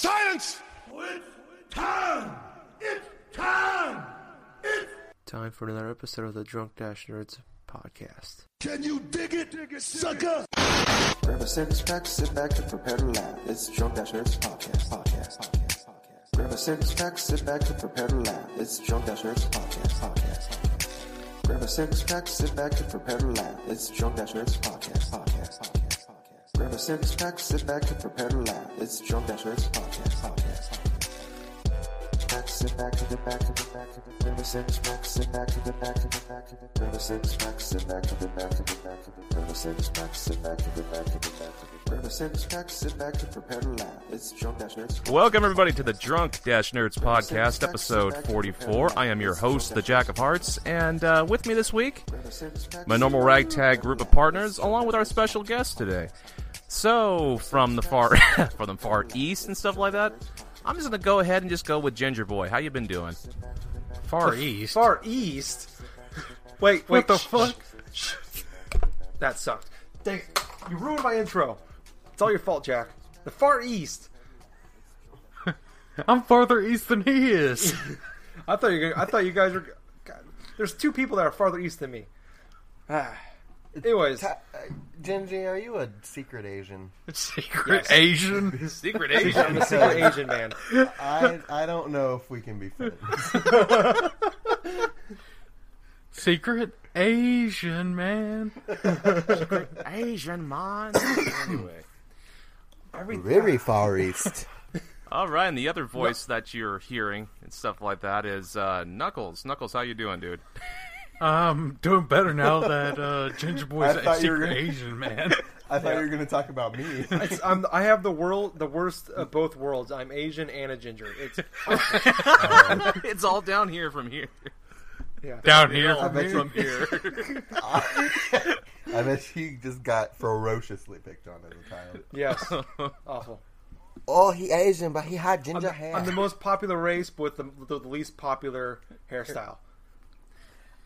Silence! It's time! It's time! It's Time for another episode of the Drunk Dash Nerds podcast. Can you dig it, dig it sucker? Grab a six pack, sit back and prepare to laugh. It's Drunk Dash Nerds podcast, podcast, podcast, podcast. Grab a six pack, sit back and prepare to laugh. It's Drunk Dash Nerds podcast, podcast, podcast. Grab a six pack, sit back and prepare to laugh. It's Drunk Dash Nerds podcast, podcast, podcast, podcast. Grab a six pack, sit back and prepare to laugh. It's Drunk Dash Nerds podcast, podcast. Back, sit back, sit back, sit back, grab a six pack, sit back, sit back, sit back, grab a six pack, sit back, sit back, sit back, grab a six pack, sit back, sit back, sit back, grab a six pack, sit back and prepare to laugh. It's Drunk Dash Nerds. Welcome, everybody, to the Drunk Dash Nerds podcast, episode 44. I am your host, the Jack of Hearts, and uh, with me this week, my normal ragtag group of partners, along with our special guest today. So, from the far from the far east and stuff like that, I'm just gonna go ahead and just go with Ginger Boy. How you been doing? Far East. Far East. Wait, wait. What the shh, fuck? shh, shh. That sucked. Dang, you ruined my intro. It's all your fault, Jack. The Far East. I'm farther east than he is. I thought you. I thought you guys were. God, there's two people that are farther east than me. Ah. Anyways, Ta- uh, Genji, are you a secret Asian? Secret Yes. Asian. Secret I'm Asian. a secret Asian man. I I don't know if we can be friends. Secret Asian man. Secret Asian man. anyway, Very far east. all right, and the other voice that you're hearing and stuff like that is uh, Knuckles. Knuckles, how you doing, dude? I'm doing better now that uh, Ginger Boy's I a thought you were secret gonna- Asian man. I thought you were going to talk about me. It's, I'm, I have the world, the worst of both worlds. I'm Asian and a ginger. It's it's all down here from here. yeah. Down here All from here. from here. I bet she just got ferociously picked on as a child. Yes. Awful. Oh, he Asian, but he had I'm ginger the, hair. I'm the most popular race, but with the, the least popular hairstyle.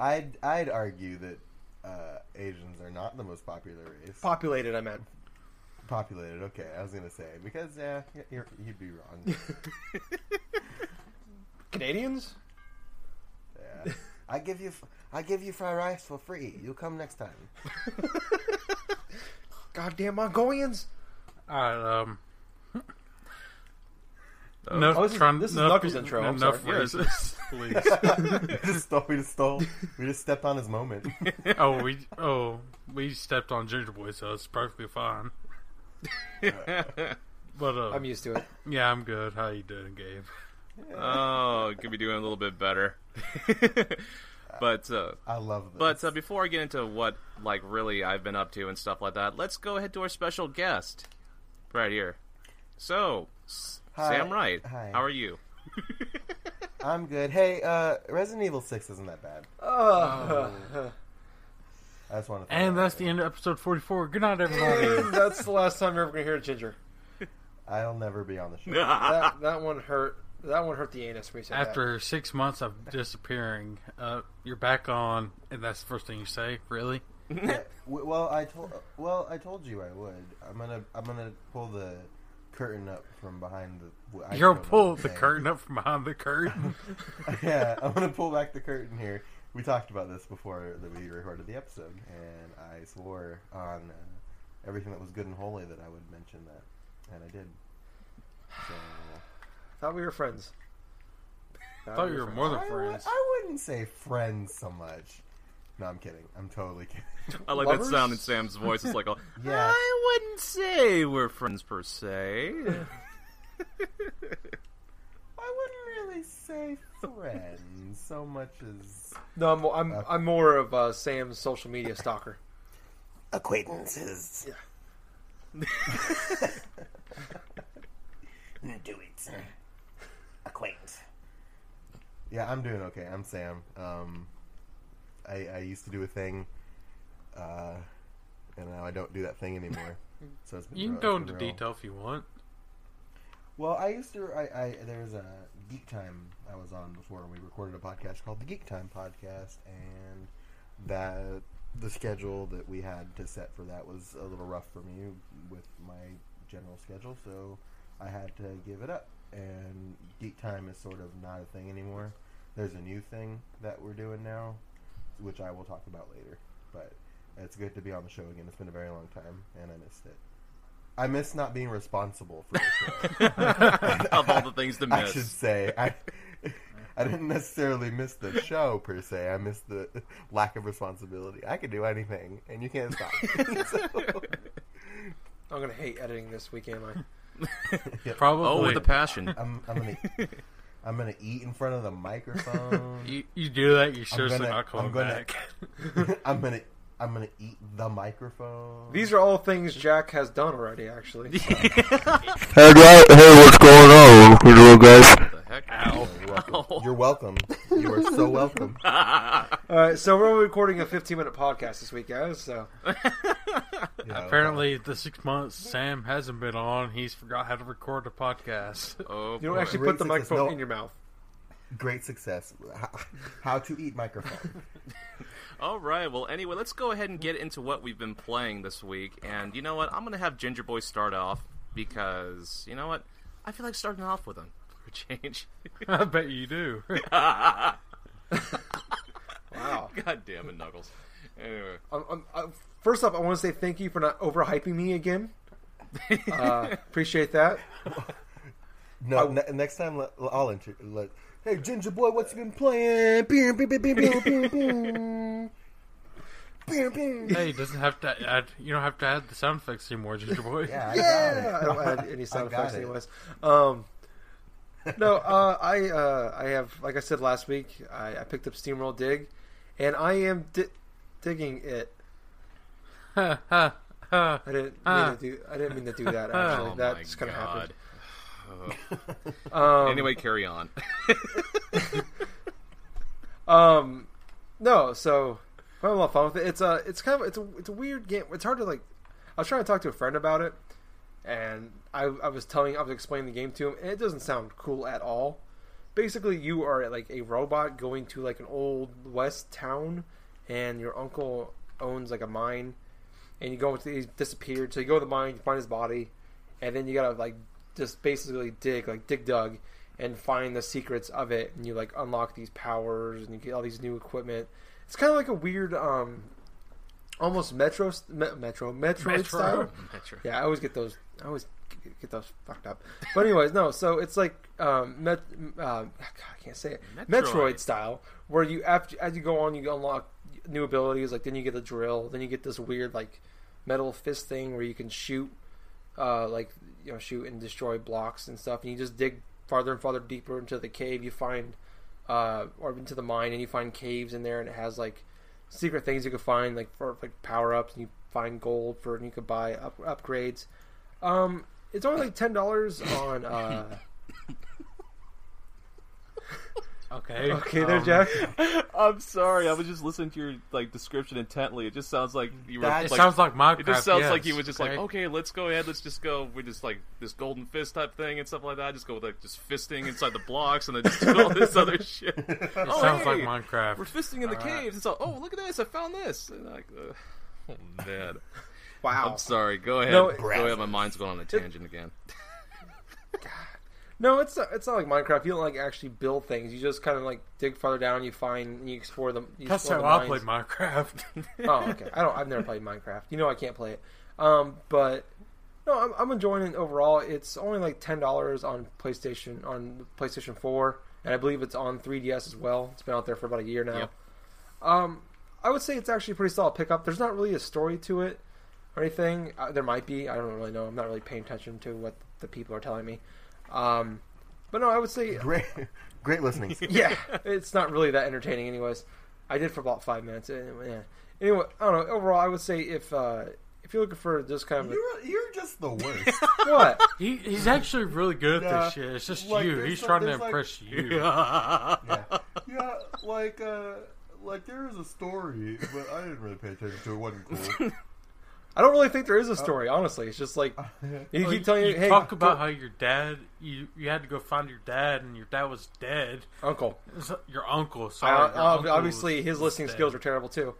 I'd I'd argue that uh, Asians are not the most popular race. Populated, I meant. Populated. Okay, I was going to say because yeah, you're, you'd be wrong. Canadians? Yeah. I give you I give you fried rice for free. You'll come next time. Goddamn Mongolians! Alright, um. Enough Oh, this is- trying- this is enough- Knuckles' intro, I'm Enough sorry. phrases, please. we just stole. We just stole. We just stepped on his moment. oh, we oh we stepped on Ginger Boy, so it's perfectly fine. But uh, I'm used to it. yeah, I'm good. How you doing, Gabe? Oh, could be doing a little bit better. but uh, I love this. but uh, before I get into what like really I've been up to and stuff like that, let's go ahead to our special guest right here. So, Hi. Sam Wright, Hi. how are you? I'm good. Hey, uh, Resident Evil Six isn't that bad. Uh, I just want to. And that's the end of episode 44. Good night, everybody. that's the last time you're ever gonna hear Ginger. I'll never be on the show. That that one hurt. That one hurt the anus when you said that. After six months of disappearing, uh, you're back on, and that's the first thing you say. Really? Yeah, well, I told. Well, I told you I would. I'm gonna. I'm gonna pull the curtain up from behind the. I You're don't know pull the curtain up from behind the curtain. yeah, I'm gonna pull back the curtain here. We talked about this before that we recorded the episode, and I swore on uh, everything that was good and holy that I would mention that, and I did. So. Thought we were friends. I thought you were more than I, friends. I wouldn't say friends so much. No, I'm kidding. I'm totally kidding. I like Lovers? that sound in Sam's voice. It's like, a, Yeah. I wouldn't say we're friends per se. I wouldn't really say friends so much as No, I'm I'm, I'm more of uh, Sam's social media stalker. acquaintances. Do it. Acquaint. Yeah, I'm doing okay. I'm Sam. Um, I, I used to do a thing, uh, and now I don't do that thing anymore. So it's been You can real- go into real- detail if you want. Well, I used to. I, I there was a Geek Time I was on before, and we recorded a podcast called the Geek Time Podcast, and that the schedule that we had to set for that was a little rough for me with my general schedule. So I had to give it up. And Geek Time is sort of not a thing anymore. There's a new thing that we're doing now, which I will talk about later. But it's good to be on the show again. It's been a very long time, and I missed it. I miss not being responsible for the show. of all the things to miss. I miss. should say I. I didn't necessarily miss the show per se. I missed the lack of responsibility. I could do anything, and you can't stop. me. So- I'm gonna hate editing this week, am I? Probably. Oh, with a passion. I'm, I'm gonna, I'm gonna eat in front of the microphone. you, you do that, you're seriously gonna- not coming I'm gonna- back. I'm gonna, I'm gonna eat the microphone. These are all things Jack has done already. Actually, Hey, guy, hey, what's going on? What's going on, guys? What the heck? Ow. You're welcome. You are so welcome. all right. So we're recording a 15 minute podcast this week, guys. So Yeah, Apparently, the six months Sam hasn't been on, he's forgot how to record a podcast. Oh, you don't boy. actually Great put the success. microphone No. in your mouth. great success. How, how to eat microphone? All right. Well, anyway, let's go ahead and get into what we've been playing this week. And you know what? I'm going to have Ginger Boy start off because, you know what? I feel like starting off with him for a change. I bet you do. Wow. God damn it, Knuckles. Anyway. Um, um, uh, first off, I want to say thank you for not overhyping me again. Uh, appreciate that. No, ne- next time let, I'll enter. Let, hey, Ginger Boy, what's you been playing? Hey, it doesn't have to add. You don't have to add the sound effects anymore, Ginger Boy. Yeah, I Yeah, got I don't add any sound effects anyways. Um, no, uh, I uh, I have like I said last week, I, I picked up SteamWorld Dig, and I am di- digging it. I didn't mean to do. I didn't mean to do that. Actually, Oh, that just kind of happened. Um, anyway, carry on. Um, no. So I had a lot of fun with it. It's a, it's kind of, it's a, it's a weird game. It's hard to like. I was trying to talk to a friend about it, and I, I was telling, I was explaining the game to him, and it doesn't sound cool at all. Basically, you are like a robot going to like an old west town, and your uncle owns like a mine, and you go into he's disappeared. So you go to the mine, you find his body, and then you gotta like just basically dig, like dig dug, and find the secrets of it, and you like unlock these powers, and you get all these new equipment. It's kind of like a weird, um, almost Metro, me, Metro, Metroid Metro. style. Metro. Yeah, I always get those. I always get those fucked up. But anyways, no. So it's like um, Met, uh, God, I can't say it. Metroid. Metroid. style, where you after as you go on, you unlock new abilities. Like then you get the drill. Then you get this weird like metal fist thing where you can shoot, uh, like you know, shoot and destroy blocks and stuff. And you just dig farther and farther deeper into the cave. You find, uh, or into the mine, and you find caves in there, and it has like secret things you can find, like for like power ups, and you find gold for, and you could buy up, upgrades. Um, it's only like ten dollars on. Uh, Okay. okay, there, um, Jack. I'm sorry. I was just listening to your like description intently. It just sounds like you were. That- It like, sounds like Minecraft. It just sounds yes, like he was just okay? like, okay, let's go ahead, let's just go. We just like this golden fist type thing and stuff like that. Just go with like just fisting inside the blocks and then just do all this other shit. It oh, sounds like Minecraft. We're fisting in the Alright. caves. It's all, oh, look at this! I found this. And like, uh, oh man, Wow. I'm sorry. Go ahead. No, go ahead. My mind's going on a tangent again. No, it's not, it's not like Minecraft. You don't like actually build things. You just kind of like dig farther down. You find you explore them. You That's explore how the I play mines. Minecraft. oh, okay. I don't. I've never played Minecraft. You know, I can't play it. Um, but no, I'm, I'm enjoying it overall. It's only like ten dollars on PlayStation on PlayStation Four, and I believe it's on 3DS as well. It's been out there for about a year now. Yep. Um, I would say it's actually a pretty solid pickup. There's not really a story to it or anything. Uh, there might be. I don't really know. I'm not really paying attention to what the people are telling me. Um, but no, I would say Great, great listening. yeah, it's not really that entertaining, anyways. I did for about five minutes. Anyway, yeah. anyway I don't know. Overall, I would say if uh, if you're looking for just kind of You're you're just the worst. what he, he's actually really good at Yeah, this shit. It's just like, you. He's some- trying to there's, like- impress you. yeah, yeah, like uh, like there is a story, but I didn't really pay attention to it. It wasn't cool. I don't really think there is a oh. story. Honestly, it's just like you Well, keep telling you, you, hey, talk about go- how your dad, you you had to go find your dad, and your dad was dead. uncle. Your uncle, I, sorry. Uh, your ob- uncle obviously, was- his was listening dead. skills are terrible too.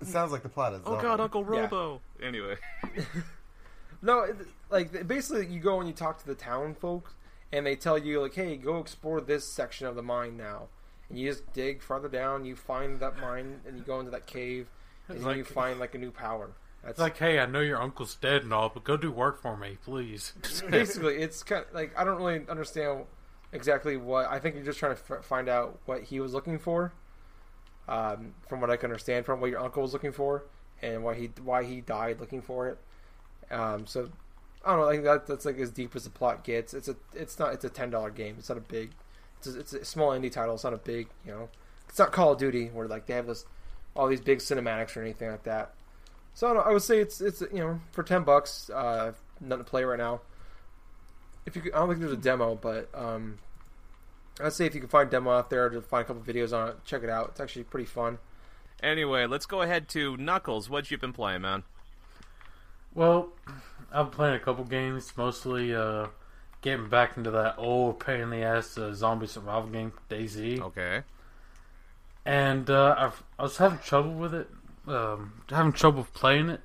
It sounds like the plot is. Oh Zelda. God, Uncle Yeah. Robo. Anyway, No, like basically you go and you talk to the town folks, and they tell you like, hey, go explore this section of the mine now, and you just dig farther down, you find that mine, and you go into that cave, and like- you find like a new power. That's It's like, hey, I know your uncle's dead and all, but go do work for me, please. basically it's kind of, like I don't really understand exactly what I think you're just trying to f- find out what he was looking for. Um, from what I can understand, from what your uncle was looking for, and why he why he died looking for it. Um, so I don't know. I think that that's like as deep as the plot gets. It's a it's not it's a ten dollar game. It's not a big. It's a, it's a small indie title. It's not a big you know. It's not Call of Duty where like they have this all these big cinematics or anything like that. So I, don't know, I would say it's it's you know for ten bucks, uh, nothing to play right now. If you could, I don't think there's a demo, but um, I'd say if you can find a demo out there to find a couple videos on it, check it out. It's actually pretty fun. Anyway, let's go ahead to Knuckles. What you been playing, man? Well, I've been playing a couple games, mostly uh, getting back into that old pain in the ass uh, zombie survival game, DayZ. Okay. and uh, I've, I was having trouble with it, um, having trouble playing it.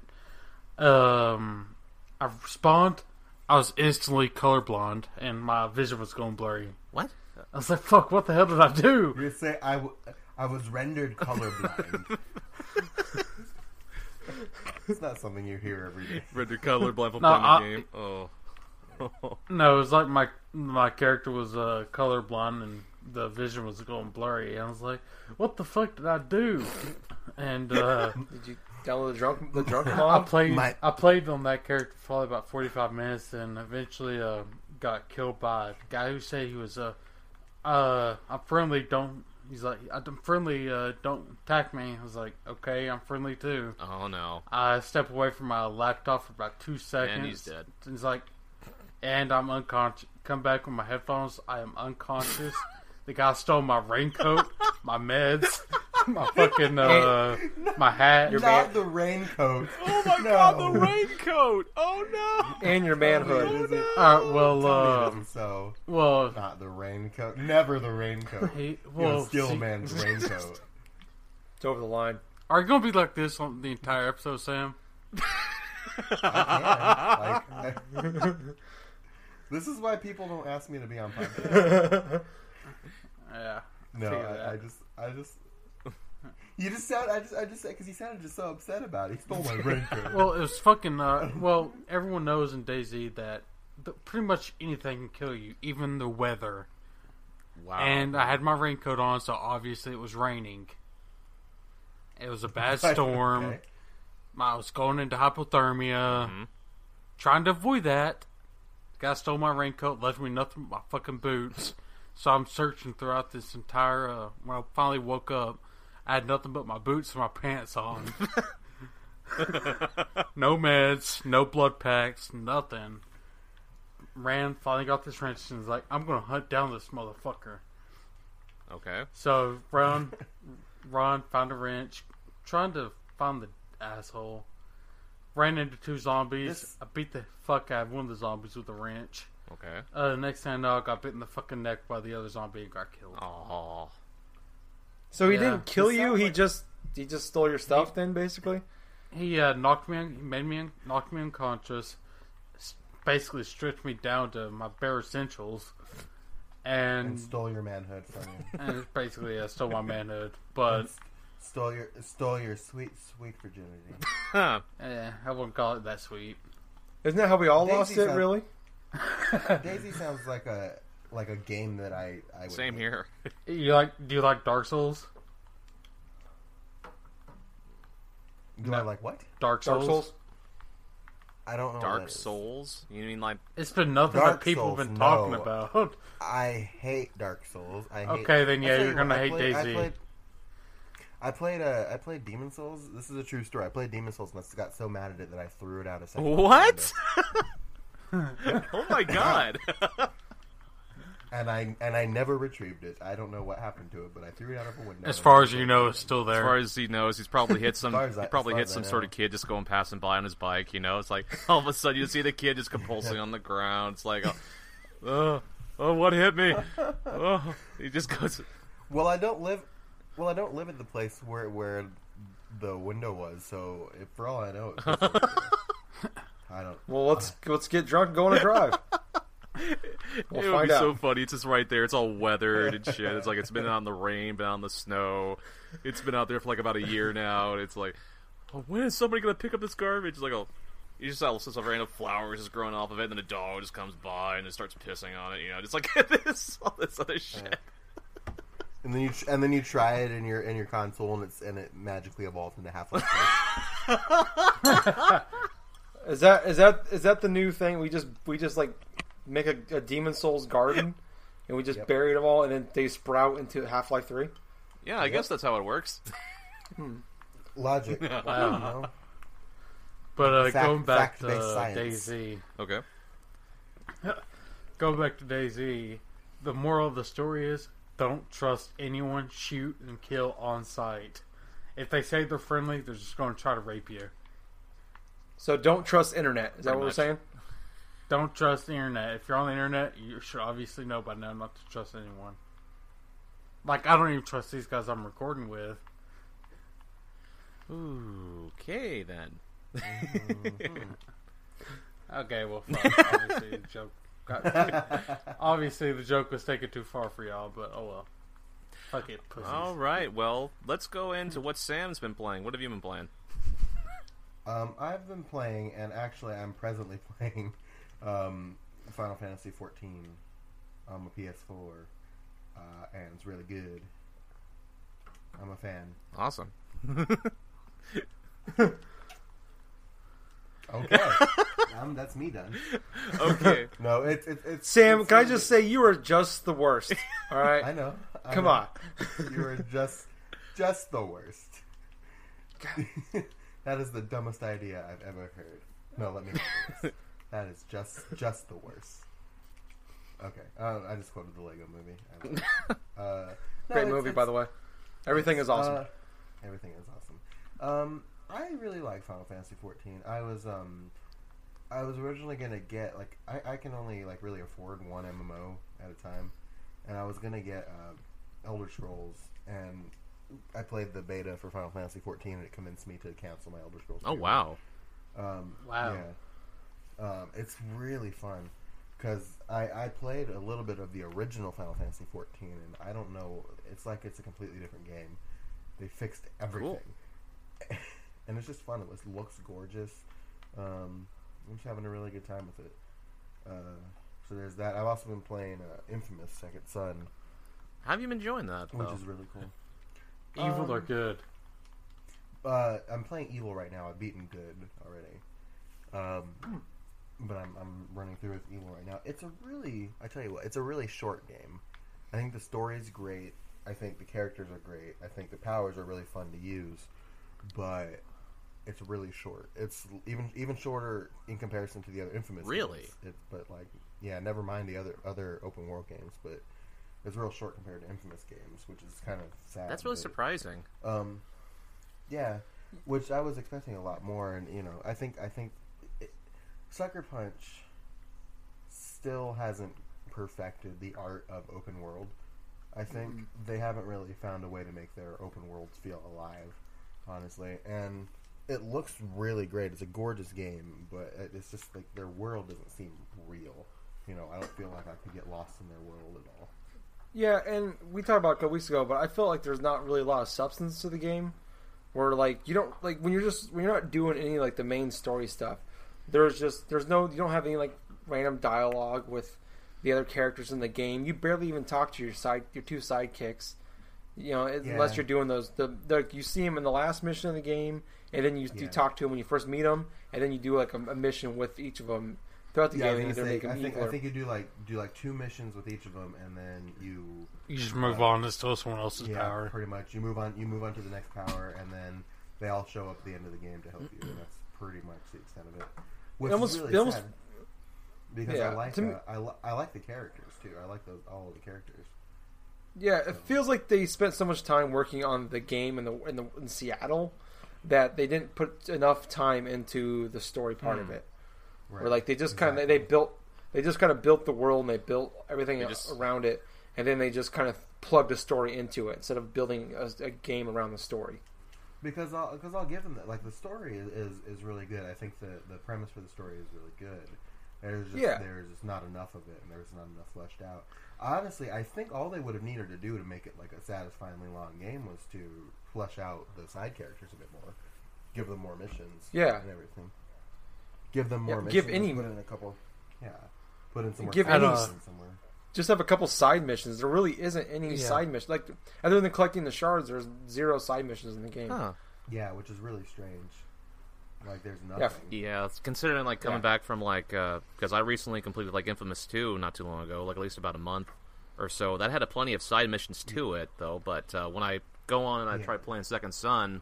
Um, I spawned, I was instantly colorblind, and my vision was going blurry. What? I was like, "Fuck! What the hell did I do?" You say I, w- I was rendered colorblind. it's not something you hear every day. Render colorblind from No, playing I- the game. Oh. No, it was like my my character was uh, colorblind, and the vision was going blurry. And I was like, "What the fuck did I do?" And uh, Did you download the drunk the drunk I played My- I played on that character for probably about forty five minutes, and eventually uh, got killed by a guy who said he was uh, uh I'm friendly. Don't he's like I'm friendly. Uh, don't attack me. I was like, okay, I'm friendly too. Oh no. I step away from my laptop for about two seconds. And he's dead. He's like, and I'm unconscious. Come back with my headphones. I am unconscious. The guy stole my raincoat, my meds, my fucking uh, my hat. Not the raincoat. Oh my No. god, the raincoat! Oh no! and your manhood. Is it? All right, well, um, so well, not the raincoat. Never the raincoat. he, You well, know, steal see- a man's raincoat. It's over the line. Are you gonna be like this on the entire episode, Sam? I can. Like, I- this is why people don't ask me to be on podcasts. Yeah. No, I, I just, I just. You just sound. I just. I just said because he sounded just so upset about it. He stole my raincoat. Well, it was fucking. Uh, well, everyone knows in DayZ that the, pretty much anything can kill you, even the weather. Wow. And I had my raincoat on, so obviously it was raining. It was a bad storm. Okay. I was going into hypothermia. Mhm. Trying to avoid that. Guy stole my raincoat, left me nothing but my fucking boots. So I'm searching throughout this entire. Uh, when I finally woke up, I had nothing but my boots and my pants on. no meds, no blood packs, nothing. Ran, finally got this wrench and was like, I'm gonna hunt down this motherfucker. Okay. So run, run, found a wrench, trying to find the asshole. Ran into two zombies. This- I beat the fuck out of one of the zombies with a wrench. Okay. Uh, the next time I got bit in the fucking neck by the other zombie and got killed. Oh. So he Yeah. didn't kill This you. sounds He just he just stole your stuff. Then basically, He uh, knocked me, un- he made me, un- knocked me unconscious. s- Basically stripped me down to my bare essentials, and and stole your manhood from you. and basically uh, stole my manhood. But Stole your stole your sweet sweet virginity. Huh. eh, I wouldn't call it that sweet. isn't that how we all DayZ lost it? sound- Really? DayZ sounds like a like a game that I I would Same hate. here. You like? Do you like Dark Souls? Do I like what? Dark Souls. Dark Souls. I don't know. what Dark that is. Souls? You mean like It's been nothing Dark that people have been talking no. about. I hate Dark Souls. I hate, Okay, then, I yeah, tell you're you gonna I hate played- I DayZ. played, I played uh, I played Demon Souls. This is a true story. I played Demon Souls and I got so mad at it that I threw it out a second. What? window. Oh my god. And I and I never retrieved it. I don't know what happened to it, but I threw it out of a window. As far as you know, it's still there. As far as he knows, he's probably hit some. I- he probably hit some sort of kid just going passing by on his bike. You know, it's like all of a sudden you see the kid just compulsing on the ground. It's like, oh, oh, oh, what hit me? Oh, he just goes. Well, I don't live. Well, I don't live at the place where where the window was. So, if, for all I know, it's just like, I don't. Well, let's let's get drunk and go on a drive. We'll it would be out. so funny. It's just right there. It's all weathered and shit. It's like it's been out in the rain, been out in the snow. It's been out there for like about a year now. And it's like, oh, when is somebody gonna pick up this garbage? It's like, oh, you just saw some random flowers just growing off of it, and then a dog just comes by and it starts pissing on it. You know, just like this, all this other shit. And then you tr- and then you try it in your in your console, and it's and it magically evolves into Half Life. Is that is that is that the new thing? We just we just like make a, a Demon Souls garden, and we just Yep. bury them all, and then they sprout into Half Life Three. Yeah, I guess that's how it works. Logic. Wow. You know? But uh, Fact- going back to fact-based. DayZ, Okay. going back to DayZ, the moral of the story is don't trust anyone, shoot and kill on sight. If they say they're friendly, they're just going to try to rape you. So don't trust internet. Is that Pretty what much. we're saying? Don't trust the internet. If you're on the internet, you should obviously know by now not to trust anyone. Like I don't even trust these guys I'm recording with. Okay then. Okay, well, fuck. obviously the joke. Got, obviously the joke was taken too far for y'all, but oh well. Fuck it, pussies. All right. Well, let's go into what Sam's been playing. What have you been playing? Um, I've been playing, and actually, I'm presently playing um, Final Fantasy XIV on my PS4, uh, and it's really good. I'm a fan. Awesome. Okay, um, that's me done. Okay. No, it's it's, it's Sam, it's can I really just say you are just the worst? All right. I know. I come know. on. You are just just the worst. That is the dumbest idea I've ever heard. No, let me. not do this. That is just just the worst. Okay, uh, I just quoted the Lego Movie. I don't know. Uh, no, Great it's- movie, it's- by the way. Everything is awesome. uh, everything is awesome. Um, I really like Final Fantasy 14. I was um, I was originally gonna get like I, I can only like really afford one MMO at a time, and I was gonna get uh, Elder Scrolls, and I played the beta for Final Fantasy 14, and it convinced me to cancel my Elder Scrolls. Oh 2. wow. Um, Wow. Yeah. Um, it's really fun because I, I played a little bit of the original Final Fantasy 14, and I don't know. It's like it's a completely different game. They fixed everything, and it's just fun. It was, looks gorgeous. Um, I'm just having a really good time with it. Uh, so there's that. I've also been playing uh, Infamous Second Son, How have you been enjoying that? which though? is really cool. Evil um, or good? Uh, I'm playing Evil right now. I've beaten Good already. Um, but I'm, I'm running through with Evil right now. It's a really, I tell you what, it's a really short game. I think the story's great. I think the characters are great. I think the powers are really fun to use, but it's really short. It's even even shorter in comparison to the other Infamous. Really? games. It, but like, yeah, never mind the other other open world games, but it's real short compared to Infamous games, which is kind of sad. That's really but- surprising. um, yeah, which I was expecting a lot more, and you know, I think I think it, Sucker Punch still hasn't perfected the art of open world. I think they haven't really found a way to make their open worlds feel alive, honestly, and it looks really great. It's a gorgeous game, but it's just like their world doesn't seem real. You know, I don't feel like I could get lost in their world at all. Yeah, and we talked about it a couple weeks ago, but I feel like there's not really a lot of substance to the game. Where like you don't like when you're just when you're not doing any like the main story stuff. There's just there's no you don't have any like random dialogue with the other characters in the game. You barely even talk to your side your two sidekicks. You know, unless you're doing those the, the you see him in the last mission of the game, and then you, you talk to him when you first meet him, and then you do like a, a mission with each of them throughout the Yeah, game. and say, make I think I think you do like do like two missions with each of them, and then you You just move on to steal someone else's yeah, power. pretty much. You move on. You move on to the next power, and then they all show up at the end of the game to help you. And that's pretty much the extent of it. Which almost- is really it almost- sad because Yeah, I like to me- uh, I, li- I like the characters too. I like those all of the characters. Yeah, it feels like they spent so much time working on the game in the in, the, in Seattle that they didn't put enough time into the story part of it. Right. Where like they just kind of they built they just kind of built the world and they built everything They just- around it, and then they just kind of plugged a story into it instead of building a, a game around the story. because I'll because I'll give them that. Like the story is, is, is really good. I think the the premise for the story is really good. There's just Yeah. there's just not enough of it, and there's not enough fleshed out. Honestly, I think all they would have needed to do to make it like a satisfyingly long game was to flesh out the side characters a bit more, give them more missions, Yeah. and everything. Give them more Yeah, missions. give any- put in a couple, yeah, put in some more Give any- missions somewhere. Just have a couple side missions. There really isn't any Yeah. side missions. Like other than collecting the shards, there's zero side missions in the game. Huh. Yeah, which is really strange. Like there's nothing. Yeah, it's considering like coming Yeah. back from like because I recently completed like Infamous Two not too long ago, like at least about a month or so. That had a plenty of side missions to it though. But uh, when I go on and I Yeah. try playing Second Son,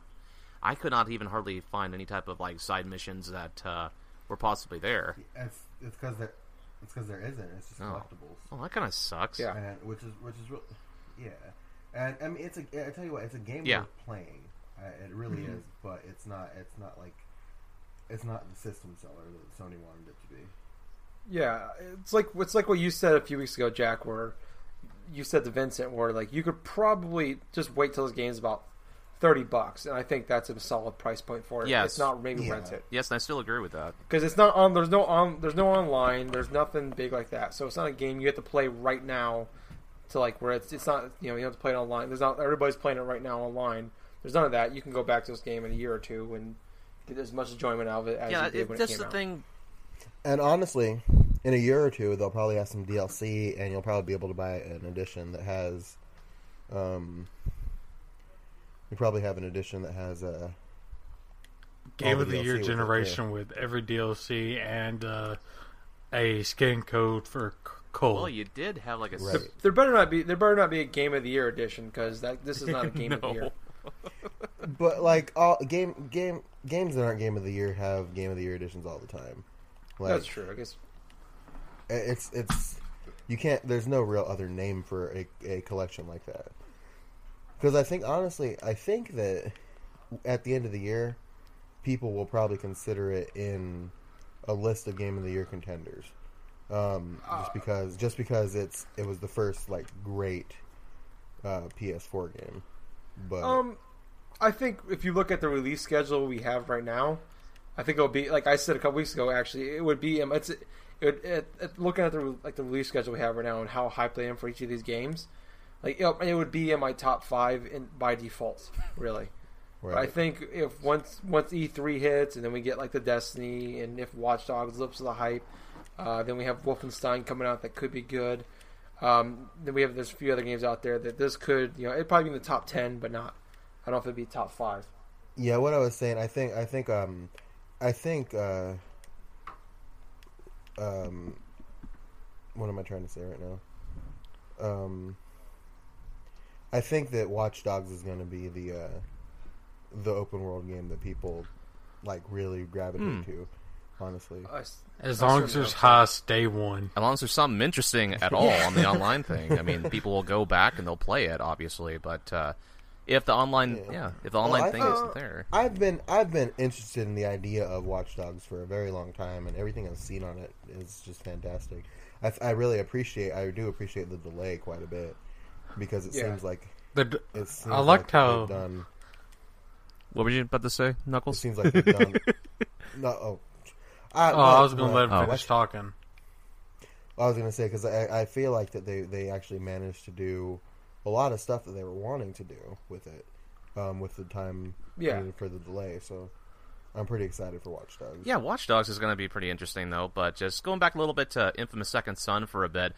I could not even hardly find any type of like side missions that uh, were possibly there. It's it's because there it's because there isn't. It's just Oh. collectibles. Oh, that kind of sucks. Yeah. and which is which is real, yeah. And I mean, it's a. I tell you what, it's a game Yeah. worth playing. Uh, it really is, but it's not. It's not like. It's not the system seller that Sony wanted it to be. Yeah, it's like it's like what you said a few weeks ago, Jack. Where you said to Vincent, where like you could probably just wait till this game's about thirty bucks, and I think that's a solid price point for it. Yes. it's not maybe Yeah. rent it Yes, and I still agree with that. because it's not on. There's no on. There's no online. There's nothing big like that. So it's not a game you have to play right now. To like where it's it's not you know you have to play it online. There's not everybody's playing it right now online. There's none of that. You can go back to this game in a year or two and get as much enjoyment out of it as yeah, you did it, when that's it came the out. thing. And honestly, in a year or two, they'll probably have some DLC, and you'll probably be able to buy an edition that has. Um, you probably have an edition that has a Game of the the Year generation with every DLC and uh, a skin code for C- Cole. Well, you did have like a Right. There better not be there better not be a game of the year edition because that this is not a game of the year. But like all game game games that aren't game of the year have game of the year editions all the time. Like, That's true. I guess It's it's you can't. There's no real other name for a, a collection like that. Because I think honestly, I think that at the end of the year, people will probably consider it in a list of game of the year contenders. Um, just because just because it's it was the first like great uh, PS4 game. But Um, I think if you look at the release schedule we have right now, I think it'll be like I said a couple weeks ago. Actually, it would be um, it's it, it, it, looking at the like the release schedule we have right now and how hyped I am for each of these games. Like it, it would be in my top five in, by default, really. But I think if once once E three hits and then we get like the Destiny and if Watch Dogs lives to the hype, uh, then we have Wolfenstein coming out that could be good. Um, then we have there's a few other games out there that this could you know it'd probably be in the top ten, but not. I don't know if it'd be top five. Yeah, what I was saying, I think, I think, um, I think, uh, um, what am I trying to say right now? Um, I think that Watch Dogs is going to be the uh, the open world game that people like really gravitate Hmm. to. Honestly, As I long as there's hope so. Haas day one. As long as there's something interesting at all on the online thing, I mean, people will go back and they'll play it, obviously. But uh, if the online, yeah, Yeah. if the online I thing think- isn't there, I've been I've been interested in the idea of Watch Dogs for a very long time, and everything I've seen on it is just fantastic. I, I really appreciate I do appreciate the delay quite a bit because it Yeah. seems like The, d- it seems I liked like how- done. what were you about to say, It Knuckles? seems like they've done. no, oh, I, oh, I was going to let him Oh. finish talking. I was gonna say because I, I feel like that they, they actually managed to do a lot of stuff that they were wanting to do with it, um, with the time Yeah. for the delay. So I'm pretty excited for Watch Dogs. Yeah, Watch Dogs is going to be pretty interesting, though. But just going back a little bit to Infamous Second Son for a bit,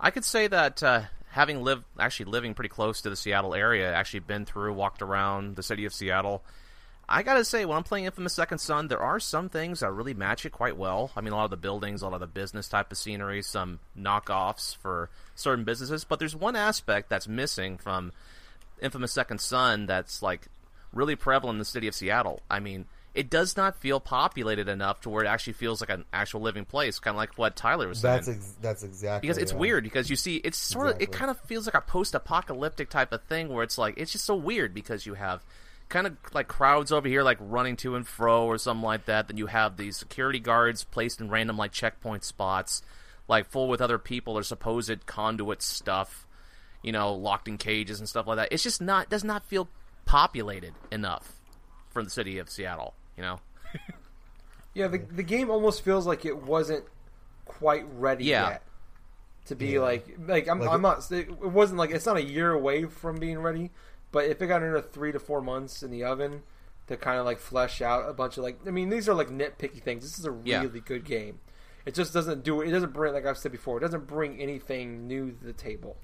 I could say that uh, having lived, actually living pretty close to the Seattle area, actually been through, walked around the city of Seattle. I gotta say, when I'm playing Infamous Second Son, there are some things that really match it quite well. I mean, a lot of the buildings, a lot of the business type of scenery, some knockoffs for certain businesses. But there's one aspect that's missing from Infamous Second Son that's like really prevalent in the city of Seattle. I mean, it does not feel populated enough to where it actually feels like an actual living place, kind of like what Tyler was saying. That's ex- that's exactly because it's yeah. weird because you see it's sort of it kind of feels like a post-apocalyptic type of thing where it's like it's just so weird because you have kind of like crowds over here like running to and fro or something like that then you have these security guards placed in random like checkpoint spots like full with other people or supposed conduit stuff you know locked in cages and stuff like that it's just not does not feel populated enough from the city of Seattle. You know. Yeah, the the game almost feels like it wasn't quite ready Yeah. yet to be Yeah. like like I'm Like I'm it- not it wasn't like it's not a year away from being ready, but if it got another three to four months in the oven to kind of like flesh out a bunch of like I mean these are like nitpicky things. This is a Yeah. really good game. It just doesn't do it. doesn't bring like I've said before. It doesn't bring anything new to the table.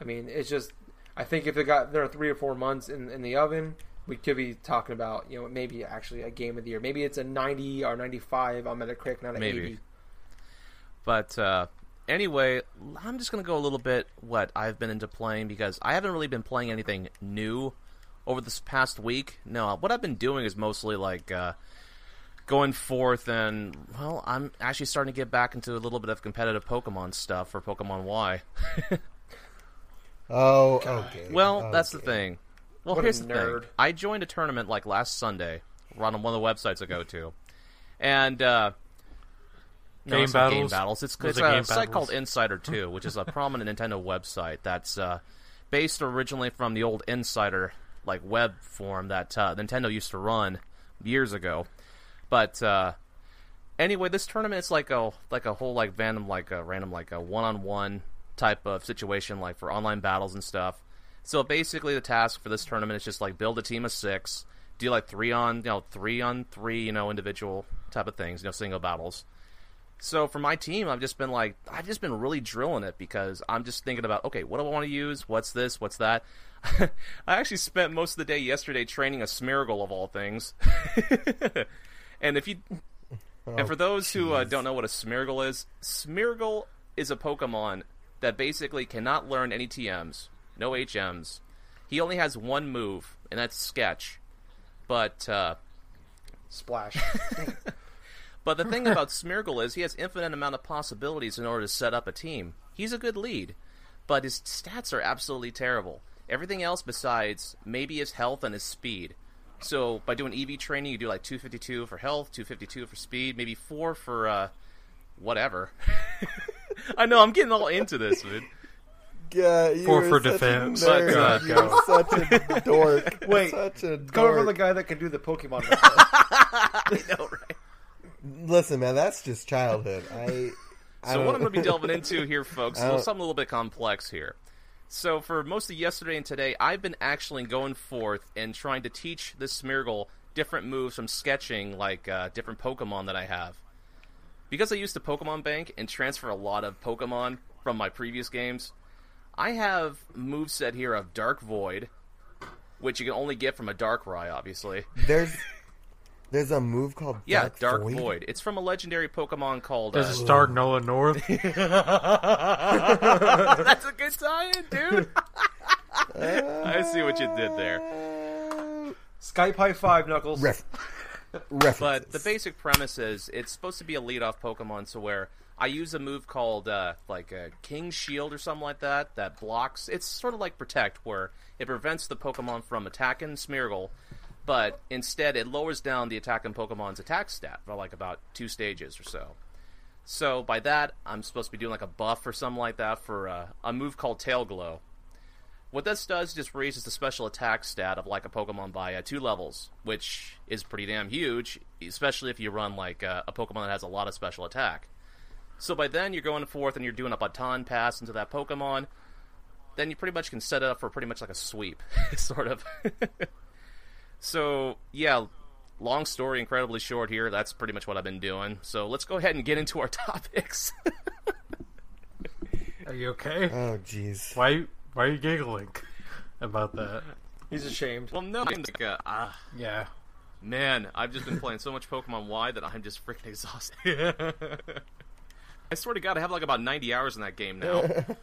I mean, it's just I think if it got there three or four months in in the oven, we could be talking about you know maybe actually a game of the year. Maybe it's a ninety or ninety five on Metacritic, not an Maybe. eighty. But uh, anyway, I'm just gonna go a little bit what I've been into playing because I haven't really been playing anything new over this past week. No, what I've been doing is mostly like uh, going forth and well, I'm actually starting to get back into a little bit of competitive Pokemon stuff for Pokemon Y. Oh, okay. Well, that's the thing. Well, What a here's the nerd. thing. I joined a tournament like last Sunday, on one of the websites I go to, and uh, no, Game battles. Game Battles? It's, it's it a Game site Battles? called Insider 2, which is a prominent Nintendo website that's uh, based originally from the old NSider like web form that uh, Nintendo used to run years ago. But uh, anyway, this tournament is like a like a whole like random like a random like a one on one type of situation like for online battles and stuff. So basically, the task for this tournament is just like build a team of six, do like three on you know three on three you know individual type of things, you know single battles. So for my team, I've just been like I've just been really drilling it because I'm just thinking about okay, what do I want to use? What's this? What's that? I actually spent most of the day yesterday training a Smeargle of all things. and if you and for those who uh, don't know what a Smeargle is, Smeargle is a Pokemon that basically cannot learn any TMs, no HMs. He only has one move, and that's Sketch. But uh, Splash. but the thing about Smeargle is he has infinite amount of possibilities in order to set up a team. He's a good lead, but his stats are absolutely terrible. Everything else besides maybe his health and his speed. So by doing EV training, you do like 252 for health, 252 for speed, maybe four for uh, whatever. I know I'm getting all into this, dude. Yeah, you Four are for such defense. A nerd. But, uh, You're such a dork. Wait, such a Coming from the guy that can do the Pokemon. I know, right? Listen, man, that's just childhood. I. I So don't- what I'm going to be delving into here, folks, is I a little- don't- something a little bit complex here. So for most of yesterday and today, I've been actually going forth and trying to teach this Smeargle different moves from sketching, like uh, different Pokemon that I have. Because I used the Pokemon Bank and transfer a lot of Pokemon from my previous games, I have moveset here of Dark Void, which you can only get from a Darkrai, obviously. There's there's a move called Yeah, Dark, Dark Void. Void. It's from a legendary Pokemon called. Does uh, it start Nolan North? That's a good tie-in, dude. I see what you did there. Skype high five, Knuckles. Ref- references. But the basic premise is it's supposed to be a lead-off Pokemon, so where I use a move called uh, like a King Shield or something like that that blocks. It's sort of like Protect, where it prevents the Pokemon from attacking Smeargle, but instead it lowers down the attacking Pokemon's attack stat for like about two stages or so. So by that, I'm supposed to be doing like a buff or something like that for uh, a move called Tail Glow. What this does just raises the special attack stat of like a Pokemon by uh, two levels, which is pretty damn huge, especially if you run like uh, a Pokemon that has a lot of special attack. So by then you're going forth and you're doing a baton pass into that Pokemon. Then you pretty much can set it up for pretty much like a sweep, sort of. so yeah, long story, incredibly short here. That's pretty much what I've been doing. So let's go ahead and get into our topics. Are you okay? oh jeez. Why? Why are you giggling about that? He's ashamed. well, no, I'm like, uh, ah, Yeah. Man, I've just been playing so much Pokemon Y that I'm just freaking exhausted. I swear to God, I have like about 90 hours in that game now.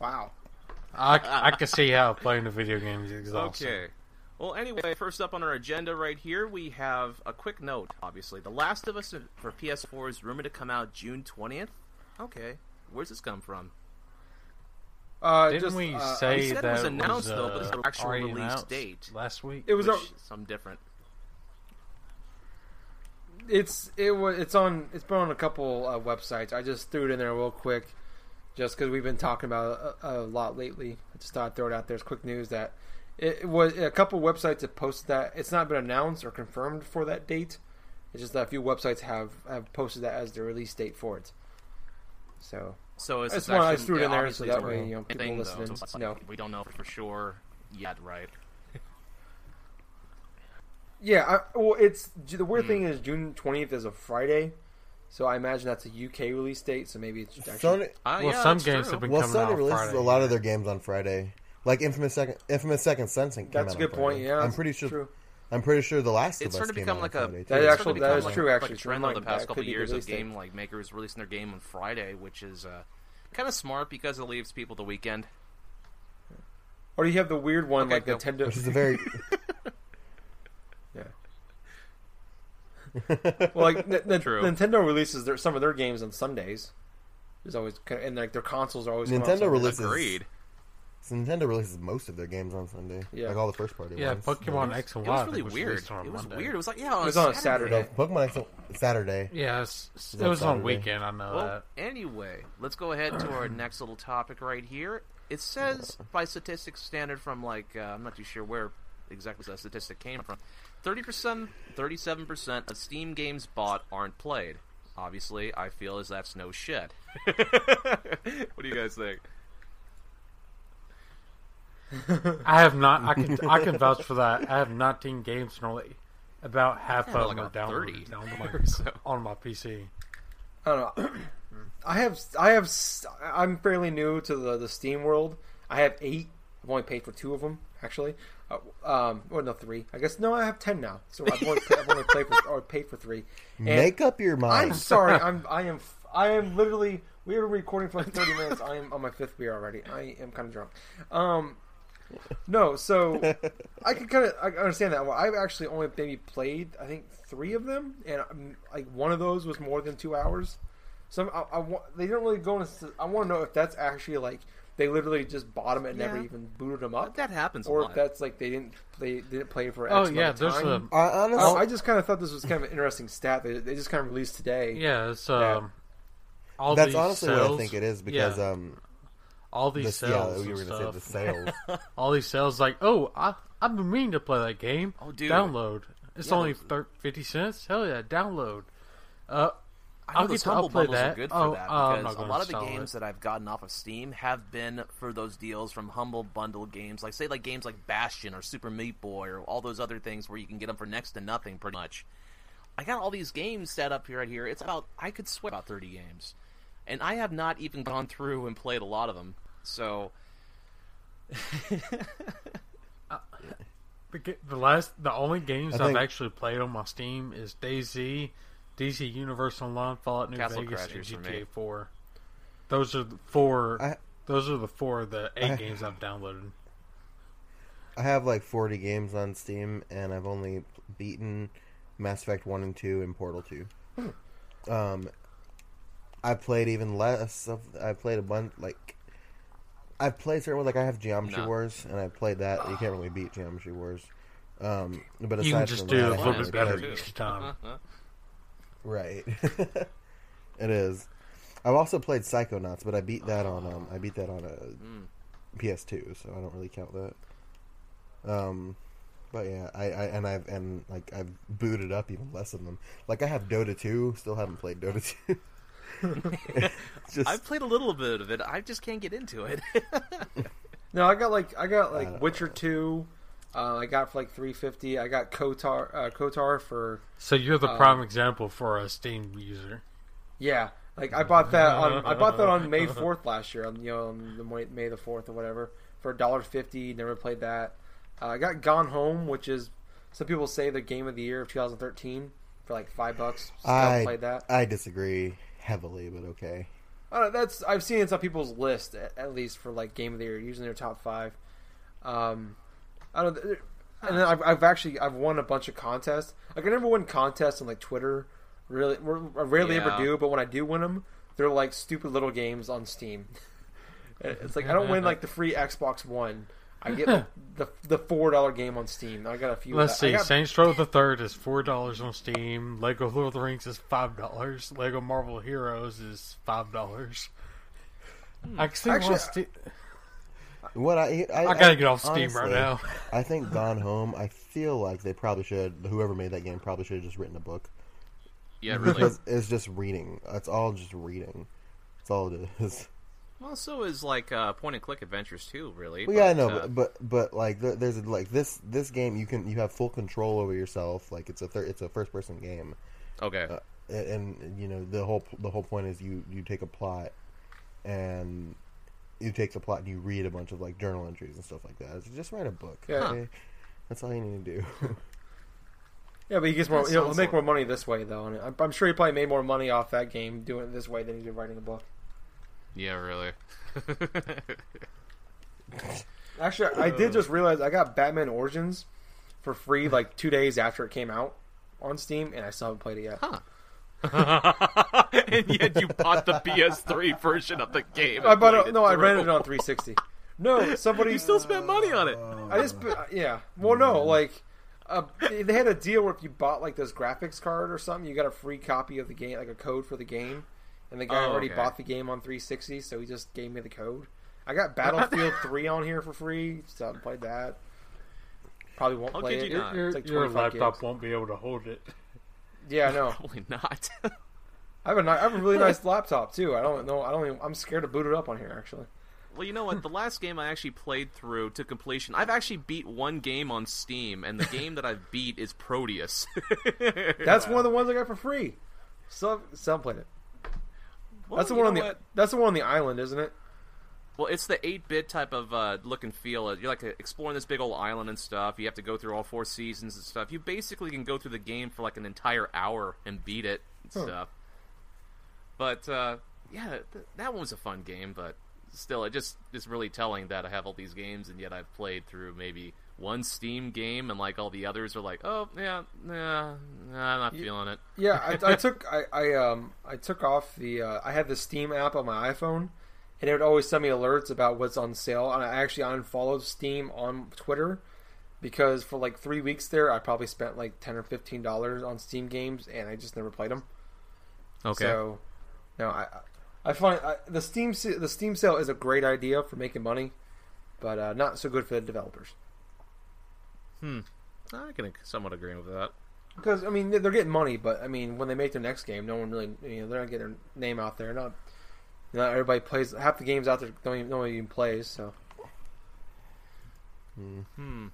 Wow. I, I can see how playing the video game is exhausting. Okay. Well, anyway, first up on our agenda right here, we have a quick note, obviously. The Last of Us for PS4 is rumored to come out June 20th. Okay. Where's this come from? Uh, Didn't just, we uh, say he said it that was announced, was, though, but uh, it's the actual release announced date. last week? It was Which, a- some different. It's it was it's on it's been on a couple uh, websites. I just threw it in there real quick, just because we've been talking about it a, a lot lately. I just thought I'd throw it out there as quick news that It, it was a couple websites have posted that. It's not been announced or confirmed for that date. It's just that a few websites have have posted that as the release date for it. So So it's I just I threw it yeah, in there so that way, you know, people listening though, so like, know. We don't know for sure yet, right? Yeah, I, well, it's the weird thing is June twentieth is a Friday, so I imagine that's a UK release date. So maybe it's actually Sony, Uh, Well, yeah, some games true. have been well, coming Sony out releases Friday. a lot of their games on Friday. Like Infamous Second, Infamous Second Sensing. that's a out on good point. Friday. Yeah, I'm pretty sure. True. I'm pretty sure the Last It's of Us sort of become like a Friday, That actually- sort of that become is like, true, actually. a trend So of the past couple years of game like makers releasing their game on Friday, which is uh, kind of smart because it leaves people the weekend. Or do you have the weird one Okay, like go. Nintendo. Which is a very Yeah. well, like N- N- True. Nintendo releases their, some of their games on Sundays. There's always kind of, and like their consoles are always Nintendo Sundays. releases- Agreed. so Nintendo releases most of their games on Sunday. Yeah. like all the first party Yeah, ones. Pokemon X and It was really weird. It was Monday. weird. It was like yeah, on It was on a No, Saturday. Pokemon X Saturday. Yeah, it's, it was on Saturday. weekend. I know Well, that. anyway, let's go ahead to our next little topic right here. It says, by statistics standard from like uh, I'm not too sure where exactly that statistic came from. Thirty percent, thirty-seven percent of Steam games bought aren't played. Obviously, I feel as that's no shit. what do you guys think? I have not. I can. I can vouch for that. I have 19 games normally. About half Yeah, of like them are about 30 downloaded down to my, so. on my PC. I don't know. I have I have s- I'm fairly new to the the Steam world. I have eight. I've only paid for two of them actually. Uh, um, or no, three. I guess no, I have ten now. So I've only, I've only played for or paid for three. And Make up your mind. I'm sorry. I'm I am I am literally. We were recording for like 30 minutes. I am on my fifth beer already. I am kind of drunk. Um, no, so I can kind of I understand that. Well, I've actually only maybe played I think three of them, and um, like one of those was more than two hours. So I, I want they don't really go into. I want to know if that's actually like they literally just bought them and never even booted them up, That happens a or lot. if that's like they didn't they didn't play for. X Oh yeah, there's time. a I, honestly, I, I just kind of thought this was kind of an interesting stat. They, they just kind of released today. yeah. It's Yeah. um. All that's honestly sales, what I think it is because yeah, um, all these this, yeah, sales, you were gonna say the sales. all these sales, like, oh, I I've been meaning to play that game. Oh, dude. download. It's Yeah, only those- thir- fifty cents. Hell yeah, download. Uh, I know I'll those get to- I'll humble play bundles are that. good for Oh, that oh, I'm because not a gonna lot of the games it. that I've gotten off of Steam have been for those deals from humble bundle games, like say like games like Bastion or Super Meat Boy or all those other things where you can get them for next to nothing, pretty much. I got all these games set up here right here. It's about I could swear about thirty games, and I have not even gone through and played a lot of them. So uh, The, the last, the only games I I've think- actually played on my Steam is DayZ, DC Universe Online, Fallout New Castle Vegas, and Crashers for. GTA Four. Those are the four. I- those are the four of the eight I- games I've downloaded. I have like 40 games on Steam, and I've only beaten Mass Effect 1 and 2 and Portal 2. Um, I played even less of. I played a bunch like. I've played certain ones like I have Geometry No. Wars, and I played that. You can't really beat Geometry Wars. Um, but You aside can just from do that, a I little haven't bit better played- each time. Right. it is. I've also played Psychonauts, but I beat that on um, I beat that on a PS2, so I don't really count that. Um, but yeah, I, I and I've and like I've booted up even less of them. Like I have Dota 2, still haven't played Dota 2. Just I've played a little bit of it. I just can't get into it. No, I got like I got like don't Witcher two. Uh, I got for like three fifty. I got KOTOR uh, KOTOR for So you're the Um, prime example for a Steam user. yeah. Like I bought that on I bought that on May fourth last year. On you know on the May May the fourth or whatever for a dollar fifty. Never played that. Uh, I got Gone Home, which is some people say the game of the year of 2013 for like five bucks. Still I played that. I disagree heavily, but okay. I know, that's I've seen it on people's list at, at least for like game of the year, using their top five. Um, I don't. And then I've, I've actually I've won a bunch of contests. Like I never win contests on like Twitter. Really, I rarely Yeah. ever do. But when I do win them, they're like stupid little games on Steam. Eh, it's like I don't win like the free Xbox One. I get like, the the four dollar game on Steam. I got a few. Let's I see. got- Saints Row the Third is four dollars on Steam. Lego Lord of the Rings is five dollars. Lego Marvel Heroes is five dollars. I can see why Actually, Ste- What I I, I gotta get off Steam right now. I think Gone Home. I feel like they probably should. Whoever made that game probably should have just written a book. Yeah, really. Because it's just reading. It's all just reading. That's all it is. well, so is like uh, point and click adventures too. Really. Well, yeah, I but, know, uh, but, but but like there- there's like this this game you can you have full control over yourself. Like it's a thir- it's a first person game, okay. uh, and, and you know the whole the whole point is you you take a plot and you take the plot and you read a bunch of like journal entries and stuff like that. It's just write a book. Yeah. okay? That's all you need to do. Yeah, but he gets more. That He'll make more money this way, though. And I'm, I'm sure he probably made more money off that game doing it this way than he did writing a book. yeah, really. Actually, I did uh. just realize I got Batman Origins for free like two days after it came out on Steam, and I still haven't played it yet. Huh. and yet you bought the PS3 version of the game. I bought played it. No, I through. rented it on 360. No, somebody You still spent money on it. I just yeah. Well, no, like uh, they had a deal where if you bought like this graphics card or something, you got a free copy of the game, like a code for the game. And the guy Oh, already okay. bought the game on 360, so he just gave me the code. I got Battlefield 3 on here for free, so I haven't played that. Probably won't How play could it. you not? Your, It's like your laptop gigs. won't be able to hold it. Yeah, I know. Probably not. I have a ni- I have a really nice laptop too. I don't know. I don't. Even, I'm scared to boot it up on here. Actually, well, you know what? The last game I actually played through to completion, I've actually beat one game on Steam, and the game that I've beat is Proteus. that's one of the ones I got for free. So, some played it. Well, That's the one on the. what? That's the one on the island, isn't it? Well, it's the 8-bit type of uh, look and feel. You're like exploring this big old island and stuff. You have to go through all four seasons and stuff. You basically can go through the game for like an entire hour and beat it and Huh. stuff. But uh, yeah, th- that one was a fun game. But still, it just is really telling that I have all these games and yet I've played through maybe one Steam game and like all the others are like, oh yeah, nah, nah I'm not feeling it. Yeah, I, I took I, I um I took off the uh, I had the Steam app on my iPhone, and it would always send me alerts about what's on sale. And I actually unfollowed Steam on Twitter because for like three weeks there, I probably spent like ten or fifteen dollars on Steam games, and I just never played them. Okay. So, no, I I find I, the Steam the Steam sale is a great idea for making money, but uh, not so good for the developers. Hmm. I can somewhat agree with that. Because I mean they're getting money, but I mean when they make their next game, no one really you know they're not getting their name out there. Not not everybody plays. Half the games out there don't even, no one even plays. So Hmm.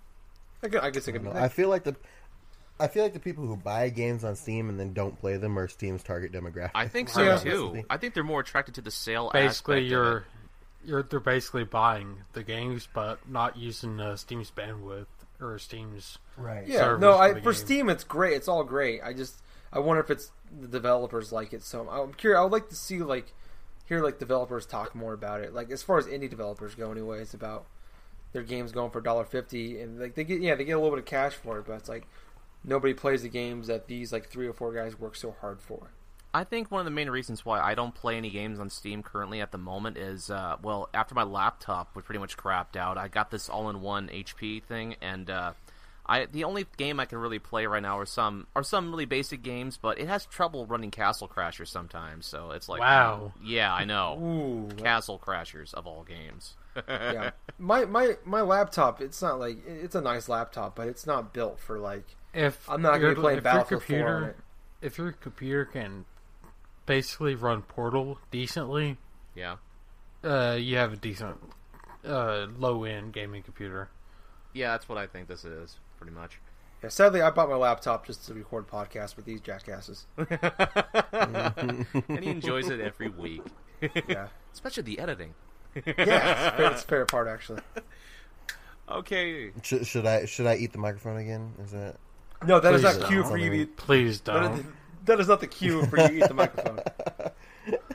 I guess, I guess it could be. I feel like the I feel like the people who buy games on Steam and then don't play them are Steam's target demographic. I think so Yeah. too. I think they're more attracted to the sale. Basically, aspect you're it. you're they're basically buying the games, but not using uh, Steam's bandwidth or Steam's. right. yeah, no, for I the for game. Steam it's great. It's all great. I just I wonder if it's the developers like it. So I'm curious. I would like to see like hear like developers talk more about it. Like as far as indie developers go, anyway, it's about their games going for $1.50 and like they get yeah they get a little bit of cash for it, but it's like nobody plays the games that these like three or four guys work so hard for. I think one of the main reasons why I don't play any games on Steam currently at the moment is, uh, well, after my laptop was pretty much crapped out, I got this all-in-one HP thing, and uh, I the only game I can really play right now are some are some really basic games, but it has trouble running Castle Crashers sometimes. So it's like, Wow. yeah, I know, Ooh, Castle Crashers of all games. yeah. My my my laptop. It's not like it's a nice laptop, but it's not built for like. If I'm not your- going to be playing if your Battlefield 4 on computer, it. if your computer can basically run Portal decently, yeah, uh, you have a decent uh, low end gaming computer. yeah, that's what I think this is pretty much. Yeah, sadly, I bought my laptop just to record podcasts with these jackasses. and he enjoys it every week, Yeah, especially the editing. yeah, it's, fair, it's a fair part actually. Okay, Should, should I should I eat the microphone again? Is that No, that is Please not cue for you. To eat, Please don't. is, that is not the cue for you to eat the microphone.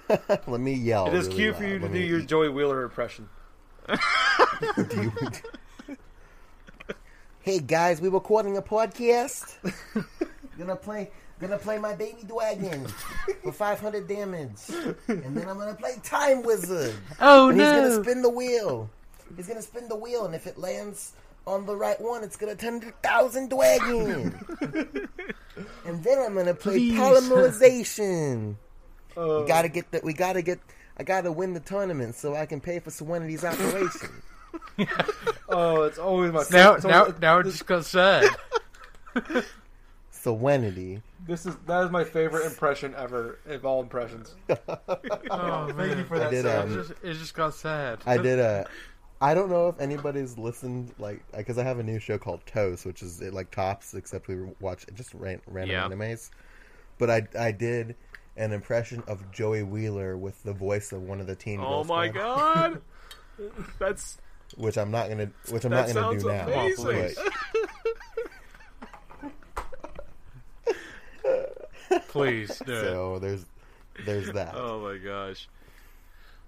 let me yell. It is really cue for loud. you to Let do me your eat. Joey Wheeler impression. Do you- hey guys, we're recording a podcast. gonna play, gonna play my baby dragon for 500 damage, and then I'm gonna play Time Wizard. oh and he's gonna spin the wheel. He's gonna spin the wheel, and if it lands on the right one, it's gonna turn to thousand dragon. and then I'm gonna play Please. polymerization. Uh, We gotta get that. We gotta get. I gotta win the tournament so I can pay for Serenity's operation. Oh, it's always my Now, it's now, always- now it just got sad. Serenity. this is that is my favorite impression ever of all impressions. Oh, Thank you for that. did, um, It just, it just got sad. I did a. I don't know if anybody's listened, like, because I have a new show called Toast, which is it, like tops, except we watch just ran, random Yeah. animes. But I I did an impression of Joey Wheeler with the voice of one of the teen. Oh Girls my Club, god, that's Which I'm not gonna, which I'm That not gonna sounds do now. amazing. but- Please do it. so there's there's that. oh my gosh.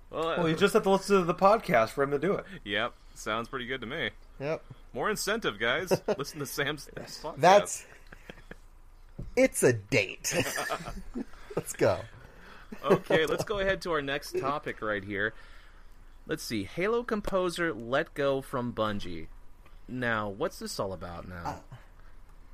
Well, Well, you just have to listen to the podcast for him to do it. yep, sounds pretty good to me. Yep. More incentive, guys. Listen to Sam's podcast. That's. It's a date. Let's go. okay, let's go ahead to our next topic right here. Let's see. Halo composer let go from Bungie. Now, what's this all about now? Uh,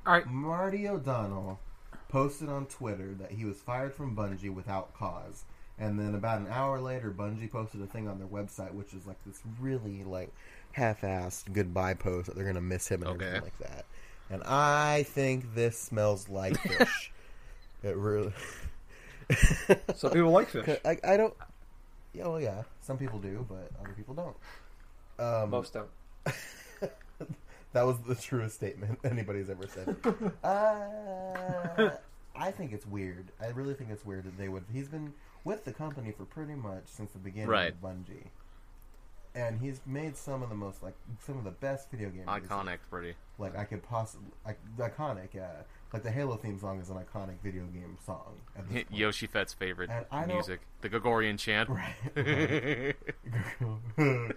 all right, Marty O'Donnell posted on Twitter that he was fired from Bungie without cause. And then about an hour later, Bungie posted a thing on their website, which is like this really like half-assed goodbye post that they're gonna miss him and Okay. everything like that. And I think this smells like fish. it really. Some people like fish. I, I don't. Oh, yeah, well, yeah. Some people do, but other people don't. Um, Most don't. That was the truest statement anybody's ever said. uh, I think it's weird. I really think it's weird that they would. He's been with the company for pretty much since the beginning Right. of Bungie, and he's made some of the most like some of the best video games. Iconic, pretty. Like I could possibly like iconic. Yeah, like the Halo theme song is an iconic video game song. At. Yoshi Fett's favorite music, the Gregorian chant. Right.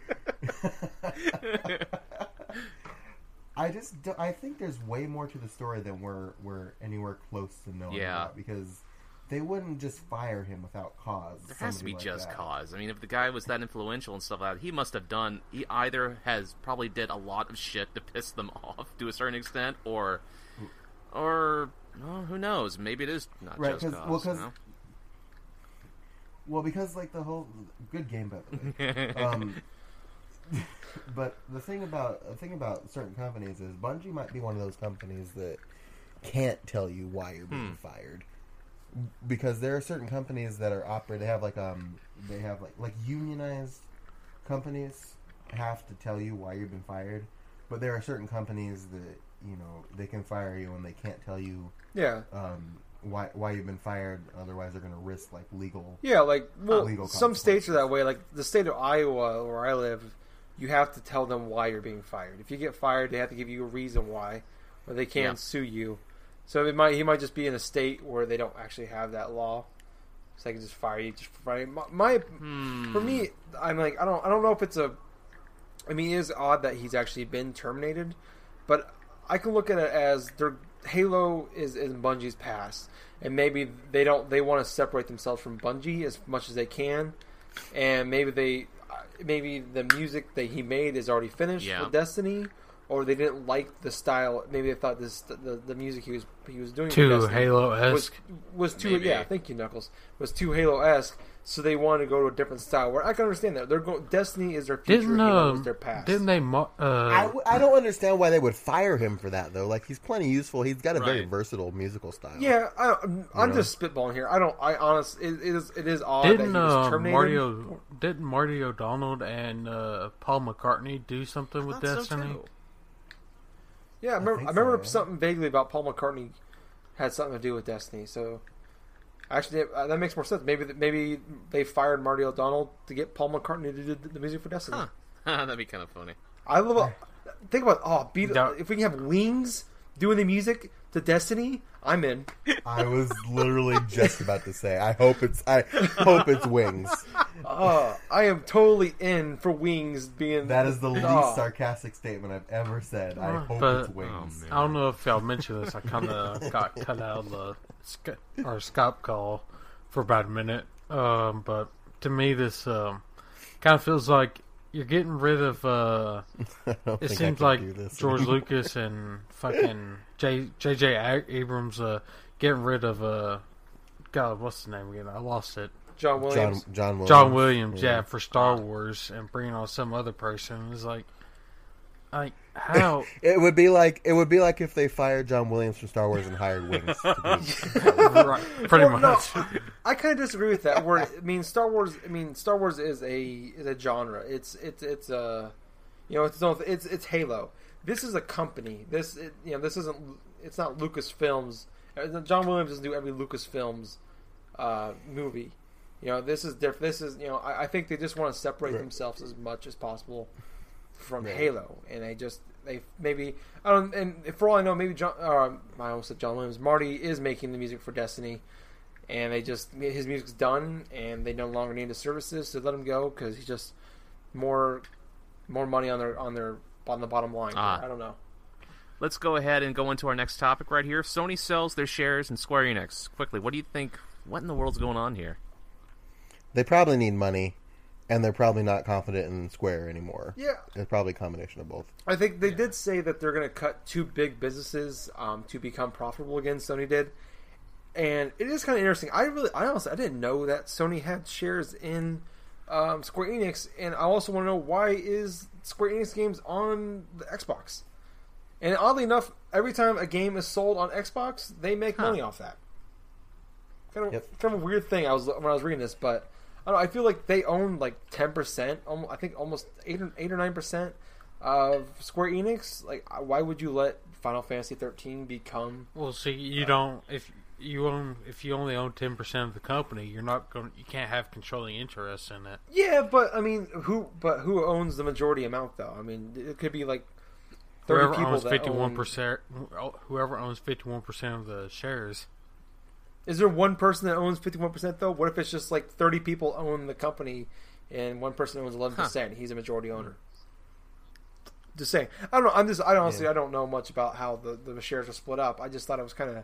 I just do, I think there's way more to the story than we're we're anywhere close to knowing Yeah. about because they wouldn't just fire him without cause. There has to be like just that. cause. I mean, if the guy was that influential and stuff like that, he must have done. He either has probably did a lot of shit to piss them off to a certain extent, or, or well, who knows? Maybe it is not Right, just 'cause- cause. well, 'cause-? Well, because like the whole good game, by the way. um, but the thing about the thing about certain companies is Bungie might be one of those companies that can't tell you why you're being Hmm. fired because there are certain companies that are operate. They have like um they have like like unionized companies have to tell you why you've been fired, but there are certain companies that you know they can fire you and they can't tell you Yeah. um, why why you've been fired. Otherwise, they're going to risk like legal. Yeah, like well, Legal some states are that way. Like the state of Iowa, where I live, you have to tell them why you're being fired. If you get fired, they have to give you a reason why, or they can Yeah. sue you. So it might he might just be in a state where they don't actually have that law, so they can just fire you just for firing. My, my Hmm. for me, I'm like I don't I don't know if it's a. I mean, it is odd that he's actually been terminated, but I can look at it as their Halo is in Bungie's past, and maybe they don't they want to separate themselves from Bungie as much as they can, and maybe they maybe the music that he made is already finished Yeah. for Destiny, or they didn't like the style. Maybe they thought this the, the music he was he was doing too Destiny Halo was esque. was too Maybe. yeah. Thank you, Knuckles. Was too Halo esque, so they want to go to a different style. Where I can understand that they're going. Destiny is their future. Didn't um, is their past. didn't they? mo- I, Uh, w- I don't understand why they would fire him for that though. Like he's plenty useful. He's got a very versatile musical style. Yeah, I, I'm, I'm know? just spitballing here. I don't. I honestly, It, it is. It is odd that he didn't was uh, terminated. Marty? O- Didn't Marty O'Donnell and uh, Paul McCartney do something with Thought so, Destiny? Yeah, I remember. I, think so, yeah. something vaguely about Paul McCartney had something to do with Destiny. So actually, uh, that makes more sense. Maybe maybe they fired Marty O'Donnell to get Paul McCartney to do the, the music for Destiny. Huh. That'd be kind of funny. I love. Think about oh, beat That- if we can have Wings doing the music to Destiny. I'm in. I was literally just about to say. I hope it's. I hope it's wings. Oh, I am totally in for Wings being. That is the least Oh. sarcastic statement I've ever said. I Uh, hope but- it's wings. I don't know if y'all mentioned this. I kind of got cut out of the Sky- our Skype call for about a minute. Um, but to me, this um, kind of feels like you're getting rid of. Uh, I don't it think I seems can like do this George anymore. Lucas and fucking J J.J. A- Abrams uh, getting rid of. Uh, God, what's the name again? I lost it. John John Williams. John Williams. John Williams, yeah, for Star Wars, and bringing on some other person is like, like how? It would be like it would be like if they fired John Williams from Star Wars and hired Wings. to be- right, pretty Well, no, much. I kind of disagree with that. Where I mean, Star Wars. I mean, Star Wars is a is a genre. It's it's it's a you know it's its it's it's Halo. This is a company. This it, you know this isn't it's not Lucasfilms. Uh, John Williams doesn't do every Lucasfilms uh, movie. You know this is different. This is you know I, I think they just want to separate Right. themselves as much as possible from Right. Halo, and they just they maybe I don't. And for all I know, maybe John. Uh, I almost said John Williams. Marty is making the music for Destiny, and they just his music's done, and they no longer need the services, so let him go because he's just more more money on their on their on the bottom line. Ah. I don't know. Let's go ahead and go into our next topic right here. Sony sells their shares in Square Enix. Quickly, what do you think? What in the world's going on here? they probably need money, and they're probably not confident in Square anymore. Yeah, It's probably a combination of both. I think they did say that they're going to cut two big businesses um, to become profitable again. Sony did, and it is kind of interesting. I really, I honestly, I didn't know that Sony had shares in um, Square Enix, and I also want to know why is Square Enix games on the Xbox? And oddly enough, every time a game is sold on Xbox, they make Huh. money off that. Kind of, Yep. kind of a weird thing. I was when I was reading this, but I don't. know, I feel like they own like ten percent. I think almost eight or eight or nine percent of Square Enix. Like, uh, why would you let Final Fantasy thirteen become? Well, see, you don't if you own if you only own ten percent of the company, you're not going. You can't have controlling interest in it. Yeah, but I mean, who? But who owns the majority amount though? I mean, it could be like thirty Whoever people owns fifty one percent, whoever owns fifty one percent of the shares. Is there one person that owns fifty one percent though? What if it's just like thirty people own the company and one person owns eleven percent? He's a majority owner. Just saying. I don't know. I'm just. I honestly, Yeah. I don't know much about how the the shares are split up. I just thought it was kind of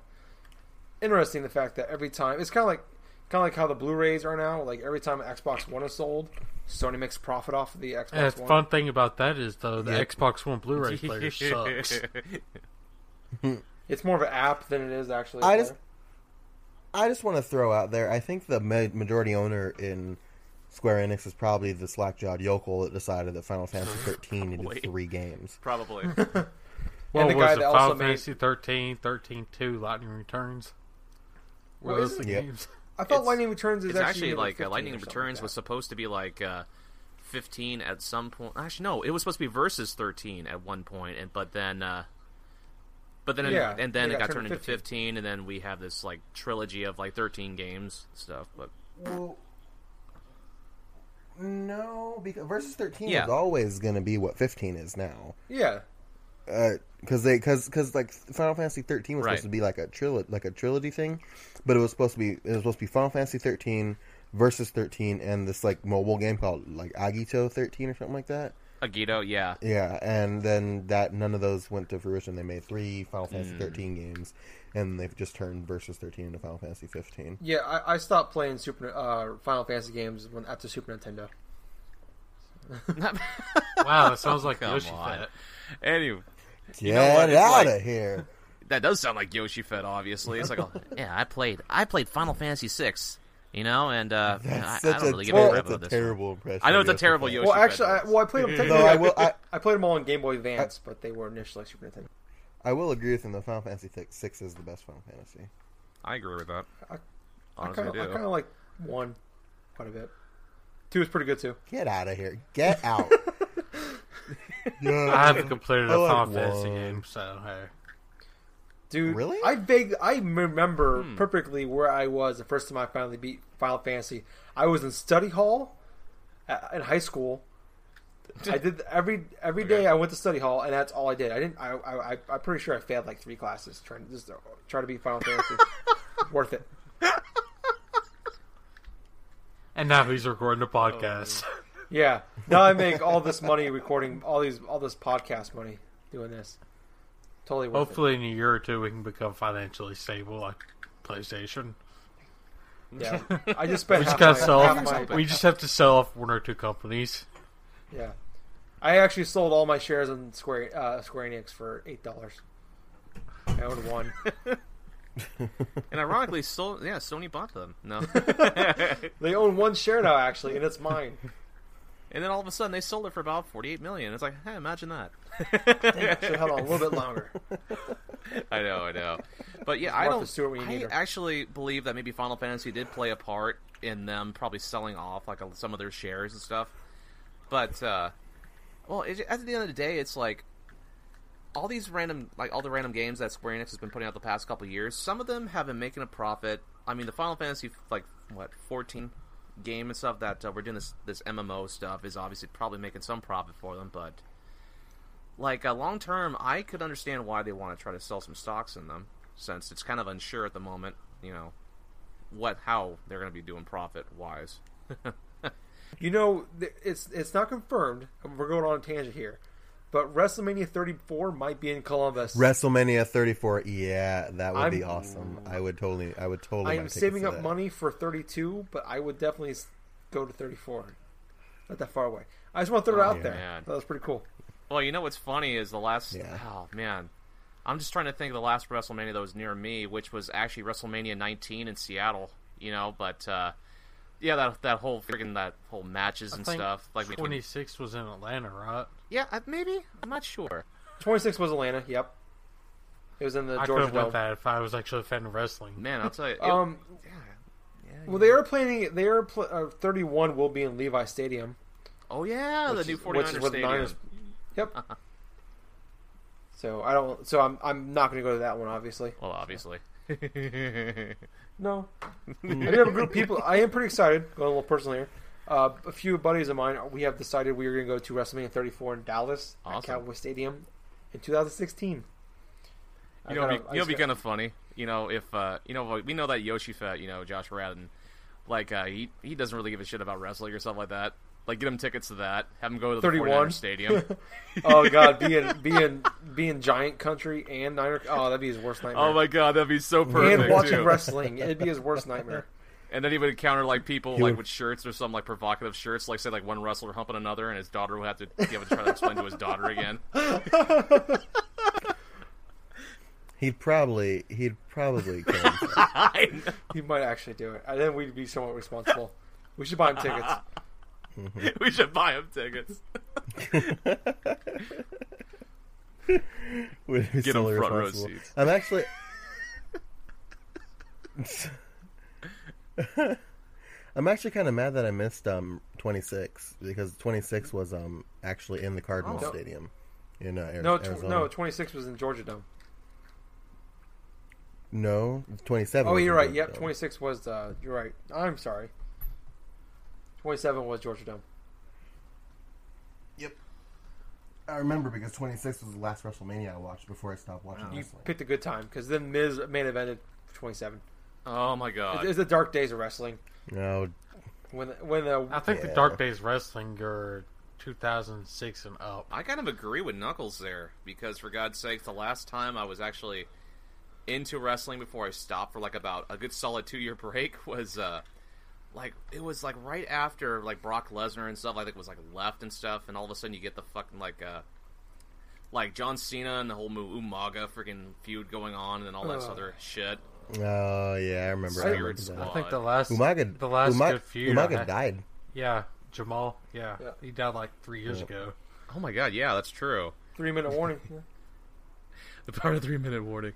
interesting the fact that every time it's kind of like kind of like how the Blu-rays are now. Like every time Xbox One is sold, Sony makes profit off of the Xbox And the One. fun thing about that is though the Yep. Xbox One Blu-ray player sucks. It's more of an app than it is actually. a I just- player. I just want to throw out there. I think the majority owner in Square Enix is probably the slack-jawed yokel that decided that Final Fantasy 13 needed three games. Probably. Well, the guy was that it also Final made- Fantasy 13, 13 2, Lightning Returns? Were Well, those the Yep. games? I thought It's- Lightning Returns is it's actually actually, like uh, Lightning Returns like was supposed to be like uh, 15 at some point. Actually, no, it was supposed to be versus 13 at one point, and but then, uh, but then, Yeah, and then it got got turned turned into 15, and then we have this like trilogy of like 13 games stuff. But Well, no, because versus 13 Yeah. is always going to be what 15 is now. Yeah, uh, because they because because like Final Fantasy 13 was Right. supposed to be like a trilo- like a trilogy thing, but it was supposed to be it was supposed to be Final Fantasy 13 versus 13 and this like mobile game called like Agito 13 or something like that. Agito, yeah, Yeah, and then that none of those went to fruition. They made three Final Fantasy Hmm. 13 games, and they've just turned versus 13 into Final Fantasy 15. yeah. I, I stopped playing Super uh, Final Fantasy games when after Super Nintendo. Wow, that sounds like Come Yoshi on. Fat. anyway, Get know what? It's out like- of here! that does sound like Yoshi Fett. Obviously, it's like, a, yeah, I played, I played Final Fantasy 6, you know, and uh, I, That's I such don't a, really give a crap that's about this. one. terrible impression. I know it's a terrible Fett. Yoshi Well, actually, I, well, I played them. No, I I, will. I, I played them all on Game Boy Advance, but they were initially Super Nintendo. I will agree with him. that Final Fantasy th- Six is the best Final Fantasy. I agree with that. I- I Honestly, kind I of, I do. kind of like one quite a bit. Two is pretty good too. Get out of here! Get out! yeah, I haven't completed I a like Final Fantasy one. game, so hey. Dude, Really? I vague, I remember Hmm. perfectly where I was the first time I finally beat Final Fantasy. I was in study hall at, in high school. I did every every day. I went to study hall, and that's all I did. I didn't. I, I I- I'm pretty sure I failed like three classes trying to just try to beat Final Fantasy. Worth it. And now he's recording a podcast. Yeah. Now I make all this money recording all these all this podcast money doing this. Totally worth Hopefully, in a year or two, we can become financially stable like PlayStation. Yeah. I just spent We just gotta my, sell. half Off, my- we just have to sell off one or two companies. Yeah, I actually sold all my shares in Square uh, Square Enix for eight dollars. I owned one. and ironically, so yeah, Sony bought them. No, They own one share now, actually, and it's mine. And then all of a sudden they sold it for about forty-eight million. It's like, hey, imagine that. They should held on a little bit longer. I know, I know. But yeah, I don't. Stewart when you I actually believe that maybe Final Fantasy did play a part in them probably selling off like a, some of their shares and stuff. But uh, well, it, at the end of the day, it's like all these random, like all the random games that Square Enix has been putting out the past couple years. Some of them have been making a profit. I mean, the Final Fantasy like what fourteen game and stuff that uh, we're doing this this MMO stuff is obviously probably making some profit for them, but like uh, long term, I could understand why they want to try to sell some stocks in them, since it's kind of unsure at the moment. You know, what how they're going to be doing profit wise. You know, it's it's not confirmed. We're going on a tangent here, but WrestleMania 34 might be in Columbus. WrestleMania 34. Yeah, that would be I'm- awesome. I would totally. I would totally. I'm saving up that. money for 32, but I would definitely go to 34. Not that far away. I just want to throw it out yeah. there. Man. That was pretty cool. Well, you know what's funny is the last. Yeah. Oh man, I'm just trying to think of the last WrestleMania that was near me, which was actually WrestleMania 19 in Seattle. You know, but uh, yeah, that that whole freaking that whole matches I and think stuff. Like between- 26 was in Atlanta, right? Yeah, uh, maybe I'm not sure. 26 was Atlanta. Yep. It was in the I could Georgia have went Dome. that if I was actually a fan of wrestling. Man, I'll tell you. it- Um, yeah, yeah, well, they are planning. They are pl- uh, 31 will be in Levi Stadium. Oh yeah, the which new is- 49er which is where the stadium. Niners- Yep. so I don't. So I'm. I'm not going to go to that one, obviously. Well, obviously. No. I do have a group of people. I am pretty excited. Going a little personal here. Uh, a few buddies of mine, we have decided we are going to go to WrestleMania 34 in Dallas at Awesome. Cowboy Stadium in 2016. You know, gotta- it'd be, you know, be kind of funny. You know, if uh, you know, we know that Yoshi Fett, you know, Josh Radin, like uh, he he doesn't really give a shit about wrestling or stuff like that. Like, get him tickets to that. Have him go to the 31. stadium. oh god, being being being giant country and Niner. Oh, that'd be his worst nightmare. oh my god, that'd be so perfect. and watching too. wresling, it'd be his worst nightmare. And then he would encounter like people He like would- with shirts or some like provocative shirts, like say like one wrestler humping another, and his daughter would have to be able to try to explain to his daughter again. He'd probably. He'd probably. kill himself. He might actually do it. And then we'd be somewhat responsible. We should buy him tickets. Mm-hmm. we should buy him tickets. Get him front row seats. I'm actually. I'm actually kind of mad that I missed um 26 because 26 was um actually in the Cardinal Oh. Stadium in uh, Ari- No, tw- Arizona. no, 26 was in Georgia Dome. no, 27. Oh, was you're right. Georgia Yep, Dome. 26 was. Uh, you're right. I'm sorry. 27 was Georgia Dome. Yep. I remember because 26 was the last WrestleMania I watched before I stopped watching You picked a good time because then Miz main evented 27. Oh my god. It's the dark days of wrestling No, when when the I think the Dark Days Wrestling are 2006 and up. I kind of agree with Knuckles there because, for God's sake, the last time I was actually into wrestling before I stopped for like about a good solid two year break was uh like it was like right after like Brock Lesnar and stuff. I think was like left and stuff, and all of a sudden you get the fucking like uh like John Cena and the whole Umaga freaking feud going on, and then all that Ugh. other shit. Oh yeah, I remember. I remember that. I think the last Umaga, the last Umaga, good feud. Umaga had- died. Yeah, Jamal. Yeah. Yeah. he died like three years Yeah. ago. Oh my god, yeah, that's true. three minute warning. The power of three minute warning.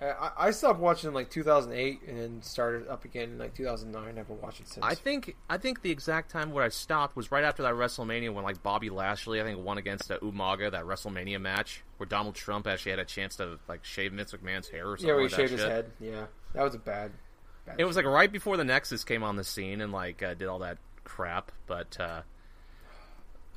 I, I stopped watching in like 2008 and then started up again in like 2009. I haven't watched it since. I think I think the exact time where I stopped was right after that WrestleMania when like Bobby Lashley I think won against uh, Umaga that WrestleMania match where Donald Trump actually had a chance to like shave Vince McMahon's hair or something yeah, where he like shaved that his shit. head. Yeah, that was a bad. bad It was like right before the Nexus came on the scene and like uh, did all that crap, but uh,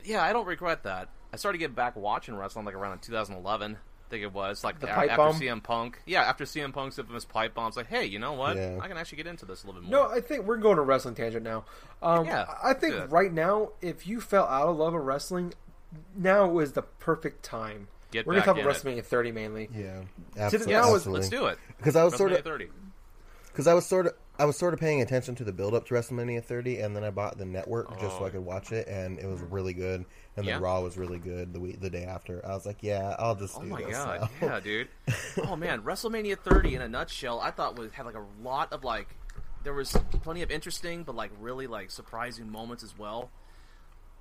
yeah, I don't regret that. I started getting back watching wrestling like around 2011. I think it was like The a- pipe after bomb? CM Punk. Yeah, after CM Punk's infamous pipe bomb, it's like, hey, you know what? Yeah. I can actually get into this a little bit more. No. I think we're going to wrestling tangent now. Um, Yeah, I think good. right now, if you fell out of love of wrestling, now is the perfect time. Get we're going to talk about in it. WrestleMania 30 mainly. Yeah, absolutely. now absolutely. Let's do it. Because I was sort of 30. because I was sort of I was sort of paying attention to the build up to WrestleMania 30, and then I bought the network just so Oh. I could watch it, and it was really good. And Yeah? then Raw was really good the week, the day after. I was like, yeah, I'll just Oh do my god, now. yeah, dude. Oh man, WrestleMania 30 in a nutshell, I thought was had like a lot of like there was plenty of interesting but like really like surprising moments as well.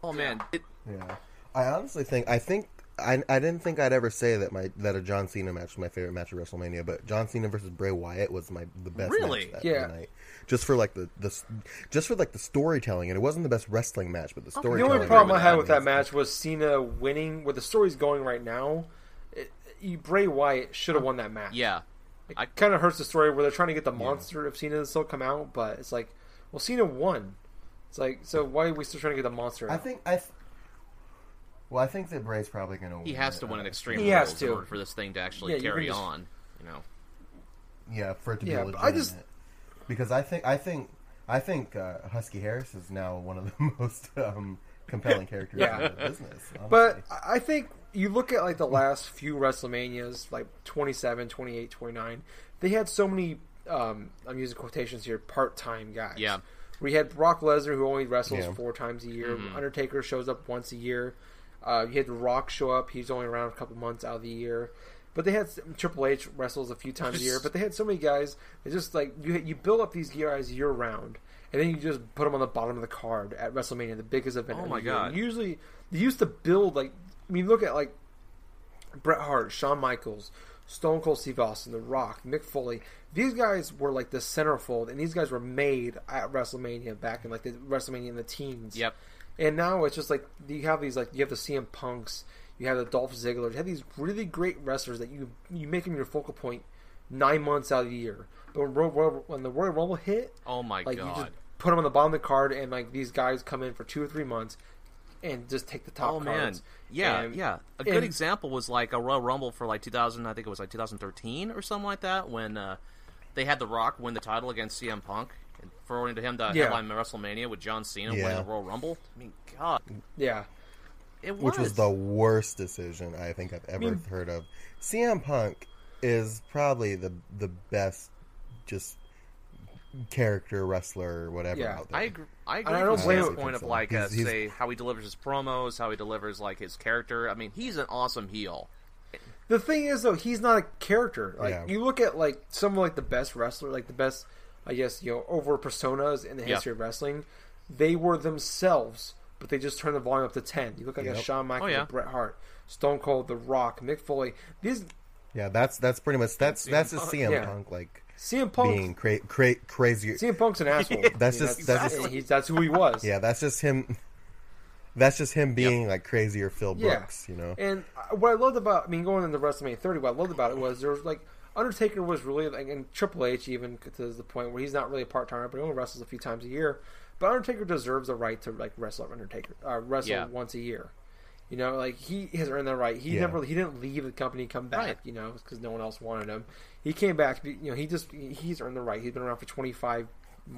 Oh man, it, Yeah, I honestly think I think I, I didn't think I'd ever say that my that a John Cena match was my favorite match of WrestleMania, but John Cena versus Bray Wyatt was my the best Really? match that Yeah. night. Just for like the, the just for like the storytelling, and it wasn't the best wrestling match, but the The storytelling. only problem I was had with that match was Cena winning. Where the story's going right now, it, you- Bray Wyatt should have won that match. yeah. it I- kind of hurts the story where they're trying to get the monster of Cena to still come out, but it's like, well, Cena won. It's like, so why are we still trying to get the monster? I think I. Th- well, I think that Bray's probably going to. win. He has to win an extreme He has rules in to. order for this thing to actually Yeah, you can carry just- on, you know. Yeah, for it to be Yeah, but legitimate. I just- because I think I think I think uh, Husky Harris is now one of the most um, compelling characters Yeah. in the business. Honestly. But I I think you look at like the last few WrestleManias, like 27, 28, 29, they had so many, um, I'm using quotations here, part time guys. Yeah. We had Brock Lesnar who only wrestles Yeah. four times a year. Mm-hmm. Undertaker shows up once a year. Uh, you had The Rock show up. He's only around a couple months out of the year. But they had Triple H wrestles a few times a year. But they had so many guys. It's just like you you build up these guys year round, and then you just put them on the bottom of the card at WrestleMania, the biggest event. Oh of my the year. God. Usually, they used to build like I mean, look at like Bret Hart, Shawn Michaels, Stone Cold Steve Austin, The Rock, Mick Foley. These guys were like the centerfold, and these guys were made at WrestleMania back in like the WrestleMania in the teens. Yep. And now it's just like you have these like you have the CM Punks, you have the Dolph Ziggler, you have these really great wrestlers that you you make them your focal point nine months out of the year. But when, when the Royal Rumble hit, Oh my like you god. just put them on the bottom of the card, and like these guys come in for two or three months and just take the top Oh man, cards. yeah, And- yeah. A good and- example was like a Royal Rumble for like 2000. I think it was like 2013 or something like that when uh, they had The Rock win the title against CM Punk, and throwing to him to Yeah. headline WrestleMania with John Cena winning the Royal Rumble. I mean, God, Yeah. it was. which was the worst decision I think I've ever mean- heard of. CM Punk is probably the the best just character wrestler or whatever Yeah. out there. I agree. I agree I don't the blame- standpoint of like uh, He's- he's- say how he delivers his promos, how he delivers like his character. I mean, he's an awesome heel. The thing is, though, he's not a character. Like Yeah. you look at like some of like the best wrestler, like the best, I guess you know, over personas in the Yeah. history of wrestling. They were themselves, but they just turned the volume up to ten. You look like a Shawn Michaels, Oh, yeah. a Bret Hart, Stone Cold, The Rock, Mick Foley. These yeah, that's that's pretty much that's that's a CM Yeah. Punk like CM Punk, being cra- cra- crazy. CM Punk's an asshole. That's I mean, just- that's just- he's, that's who he was. Yeah, that's just him. That's just him being like crazier Phil Yeah. Brooks, you know. And uh, what I loved about, I mean, going into WrestleMania 30, what I loved about it was there was like Undertaker was really like, and Triple H even to the point where he's not really a part timer, but he only wrestles a few times a year. But Undertaker deserves the right to like wrestle Undertaker, uh, wrestle Yeah. once a year. You know, like he has earned that right. He Yeah. never, he didn't leave the company, come back. Right. You know, because no one else wanted him. He came back. You know, he just he's earned the right. He's been around for 25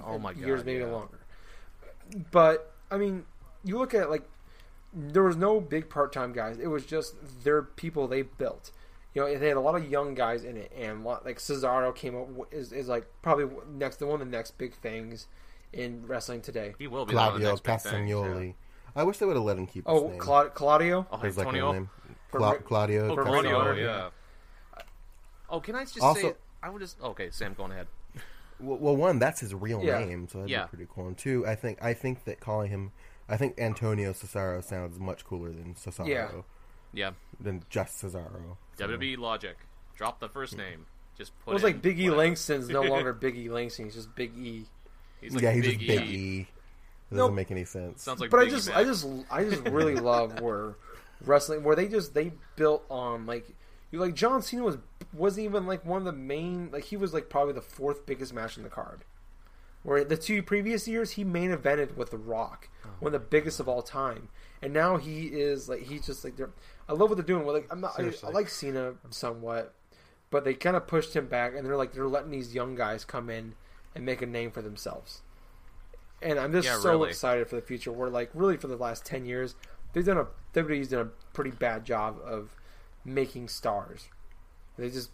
Oh my years, God, maybe yeah. longer. But I mean, you look at like there was no big part-time guys. It was just their people they built. You know, they had a lot of young guys in it, and a lot, like Cesaro came up is, is like probably next the one of the next big things in wrestling today. He will be one of the Claudio next big things, yeah. Castagnoli. I wish they would have let him keep his Oh, name. Cla- Claudio. Oh, his like Antonio. name. Cla- Claudio. Oh, Claudio, Claudio, yeah. Oh, can I just Also- say? I would just okay. Sam, going ahead. Well, well, one, that's his real Yeah. name, so that'd Yeah. be pretty cool. And two, I think I think that calling him, I think Antonio Cesaro sounds much cooler than Cesaro, Yeah. Yeah, than just Cesaro. So- WWE logic. Drop the first name. Just put. It was in like Big E whatever. Langston's no longer Big E Langston. He's just Big E. He's like yeah, he's Big just Big E. E. It doesn't Nope. make any sense. Sounds like. but I just, Mac. I just, I just really love where wrestling, where they just they built on like you like John Cena was wasn't even like one of the main like he was like probably the fourth biggest match in the card. Where the two previous years he main evented with The Rock, one of the biggest of all time, and now he is like he's just like they're. I love what they're doing. Well, like I'm not, I, I like Cena somewhat, but they kind of pushed him back, and they're like they're letting these young guys come in and make a name for themselves. And I'm just Yeah, so really. excited for the future. We're like really for the last ten years, they've done a WWE's done a pretty bad job of making stars. They just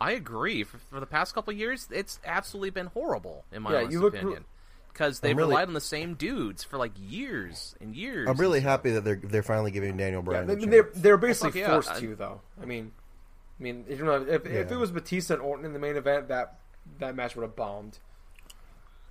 I agree. For, for the past couple of years, it's absolutely been horrible in my Yeah, honest you look- opinion. Because they've really- relied on the same dudes for like years and years. I'm really happy that they're they're finally giving Daniel Yeah, Bryan. they, a I mean, they're they're basically yeah, forced I- to though. I mean, I mean, you know, if, if it was Batista and Orton in the main event, that that match would have bombed.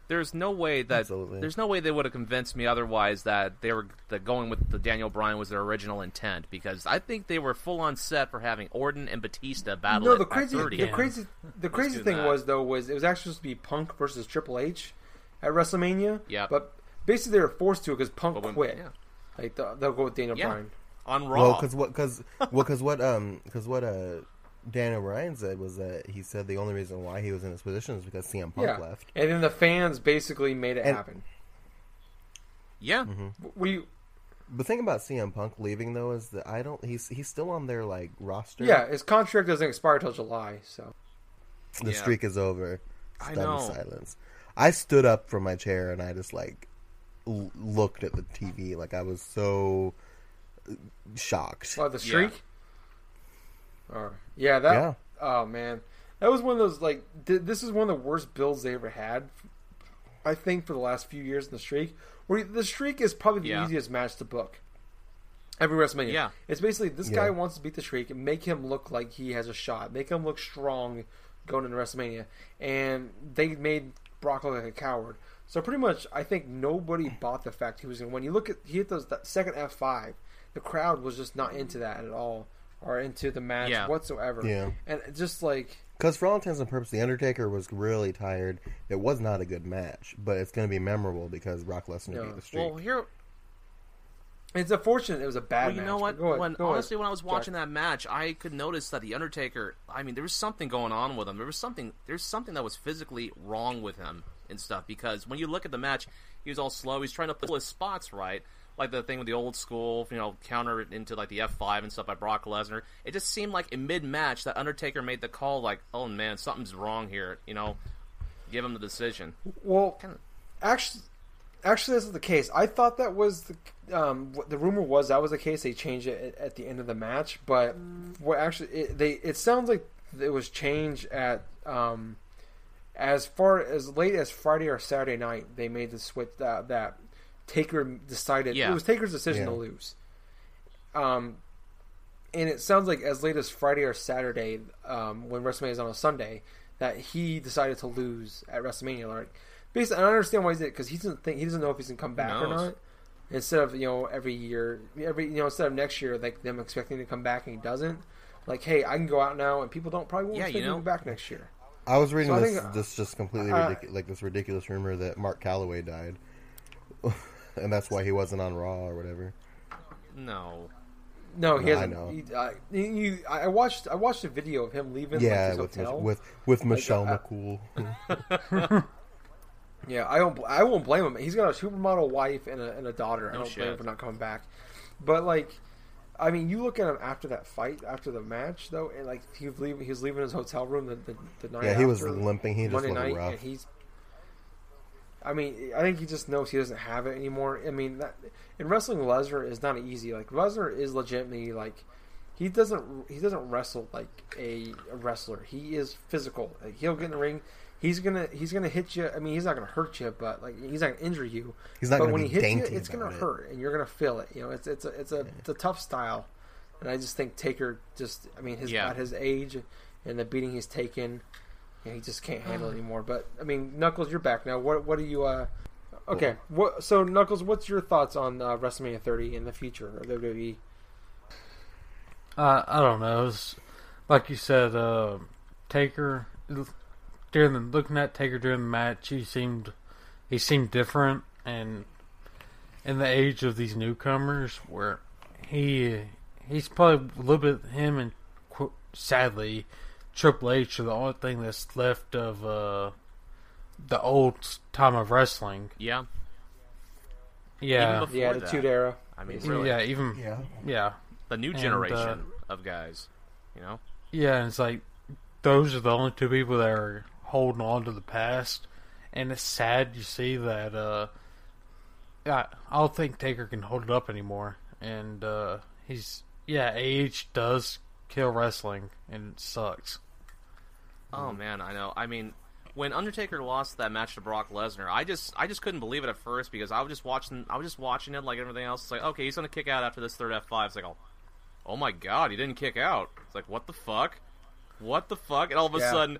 There's no way that Absolutely. there's no way they would have convinced me otherwise that they were that going with the Daniel Bryan was their original intent because I think they were full on set for having Orton and Batista battle. No, the at crazy, 30. the crazy, the crazy thing that. was though was it was actually supposed to be Punk versus Triple H at WrestleMania. Yeah. but basically they were forced to because Punk But when- quit. yeah. Like they'll, they'll go with Daniel Yeah. Bryan. on Raw. Well, because what, because well, because what, um, because what, uh, Daniel Bryan said was that he said the only reason why he was in this position is because CM Punk Yeah, left. and then the fans basically made it And- happen. yeah, Mm-hmm. We The thing about CM Punk leaving though is that I don't. He's he's still on their like roster. yeah, his contract doesn't expire till July, so the Yeah. streak is over. I know. silence. I stood up from my chair and I just like l- looked at the TV like I was so uh, shocked. what the Yeah. streak. Or yeah, that. Yeah. Oh man, that was one of those like th- this is one of the worst builds they ever had. I think for the last few years in the streak, where the streak is probably the Yeah. easiest match to book. Every WrestleMania, Yeah. it's basically this Yeah. guy wants to beat the streak and make him look like he has a shot, make him look strong going into WrestleMania, and they made Brock look like a coward. So pretty much, I think nobody bought the fact he was going to win. You look at he hit those that second F five, the crowd was just not into that at all, or into the match Yeah. whatsoever. Yeah. and just like Because for all intents and purposes, the Undertaker was really tired. It was not a good match, but it's going to be memorable because Brock Lesnar Yeah. beat the streak. well here it's unfortunate it was a bad Well, you match. know what? Ahead, when go ahead, honestly, when I was Jack. watching that match, I could notice that the Undertaker. I mean, there was something going on with him. There was something. There's something that was physically wrong with him and stuff. Because when you look at the match, he was all slow. He's trying to pull his spots right, like the thing with the old school, you know, counter into like the F five and stuff by Brock Lesnar. It just seemed like in mid match that Undertaker made the call, like, "Oh man, something's wrong here." You know, give him the decision. Well, Kinda- actually, actually, this is the case. I thought that was the um, the rumor was that was the case. They changed it at, at the end of the match, but what actually it, they it sounds like it was changed at um, as far as late as Friday or Saturday night. They made the switch that that Taker decided Yeah. it was Taker's decision to lose. Um, and it sounds like as late as Friday or Saturday, um, when WrestleMania is on a Sunday, that he decided to lose at WrestleMania. Like, basically, I understand why he did it because he doesn't think he doesn't know if he's gonna come back or not. Instead of you know every year, every you know instead of next year, like them expecting to come back and he doesn't. Like, hey, I can go out now, and people don't probably won't Yeah, you to know. back next year. I was reading So this think, this just completely uh, ridiculous, like this ridiculous rumor that Mark Calaway died, and that's why he wasn't on Raw or whatever. No. No, he No, I hasn't. know. He, uh, he, he- I watched I watched a video of him leaving like, yeah, his with hotel. with with Michelle uh, McCool. Yeah, I don't. I won't blame him. He's got a supermodel wife and a, and a daughter. I No don't blame him shit. for not coming back. But like, I mean, you look at him after that fight, after the match, though, and like he was leaving, he was leaving his hotel room the the, the night. yeah, he was after, limping. He just Monday looked night, rough. and he's. I mean, I think he just knows he doesn't have it anymore. I mean, that, in wrestling, Lesnar is not easy. Like Lesnar is legitimately like he doesn't he doesn't wrestle like a, a wrestler. He is physical. Like, he'll get in the ring. He's gonna he's gonna hit you. I mean, he's not gonna hurt you, but like he's not gonna injure you. He's not but gonna when be he hits you, it's gonna it. hurt, and you're gonna feel it. You know, it's it's a it's a it's a tough style, and I just think Taker just I mean his Yeah. at his age and the beating he's taken, you know, he just can't handle it anymore. But I mean, Knuckles, you're back now. What what do you? uh Okay, what so Knuckles? What's your thoughts on uh, WrestleMania 30 in the future of WWE? Uh, I don't know. It's, like you said, uh, Taker during the looking at Taker during the match, he seemed he seemed different, and in the age of these newcomers, where he he's probably a little bit him and qu- sadly Triple H are the only thing that's left of uh, the old time of wrestling. Yeah. Yeah, Even The Before Attitude. Era. I mean, really, yeah, even yeah, yeah. the new And, generation uh, of guys. You know. Yeah, and it's like those are the only two people that are holding on to the past, and it's sad you see that. uh I, I don't think Taker can hold it up anymore, and uh he's yeah, age does kill wrestling, and it sucks. Oh man, I know. I mean, when Undertaker lost that match to Brock Lesnar, I just I just couldn't believe it at first because I was just watching I was just watching it like everything else. It's like okay, he's gonna kick out after this third F five. It's like oh, oh my god, he didn't kick out. It's like what the fuck, what the fuck, and all of a Yeah. sudden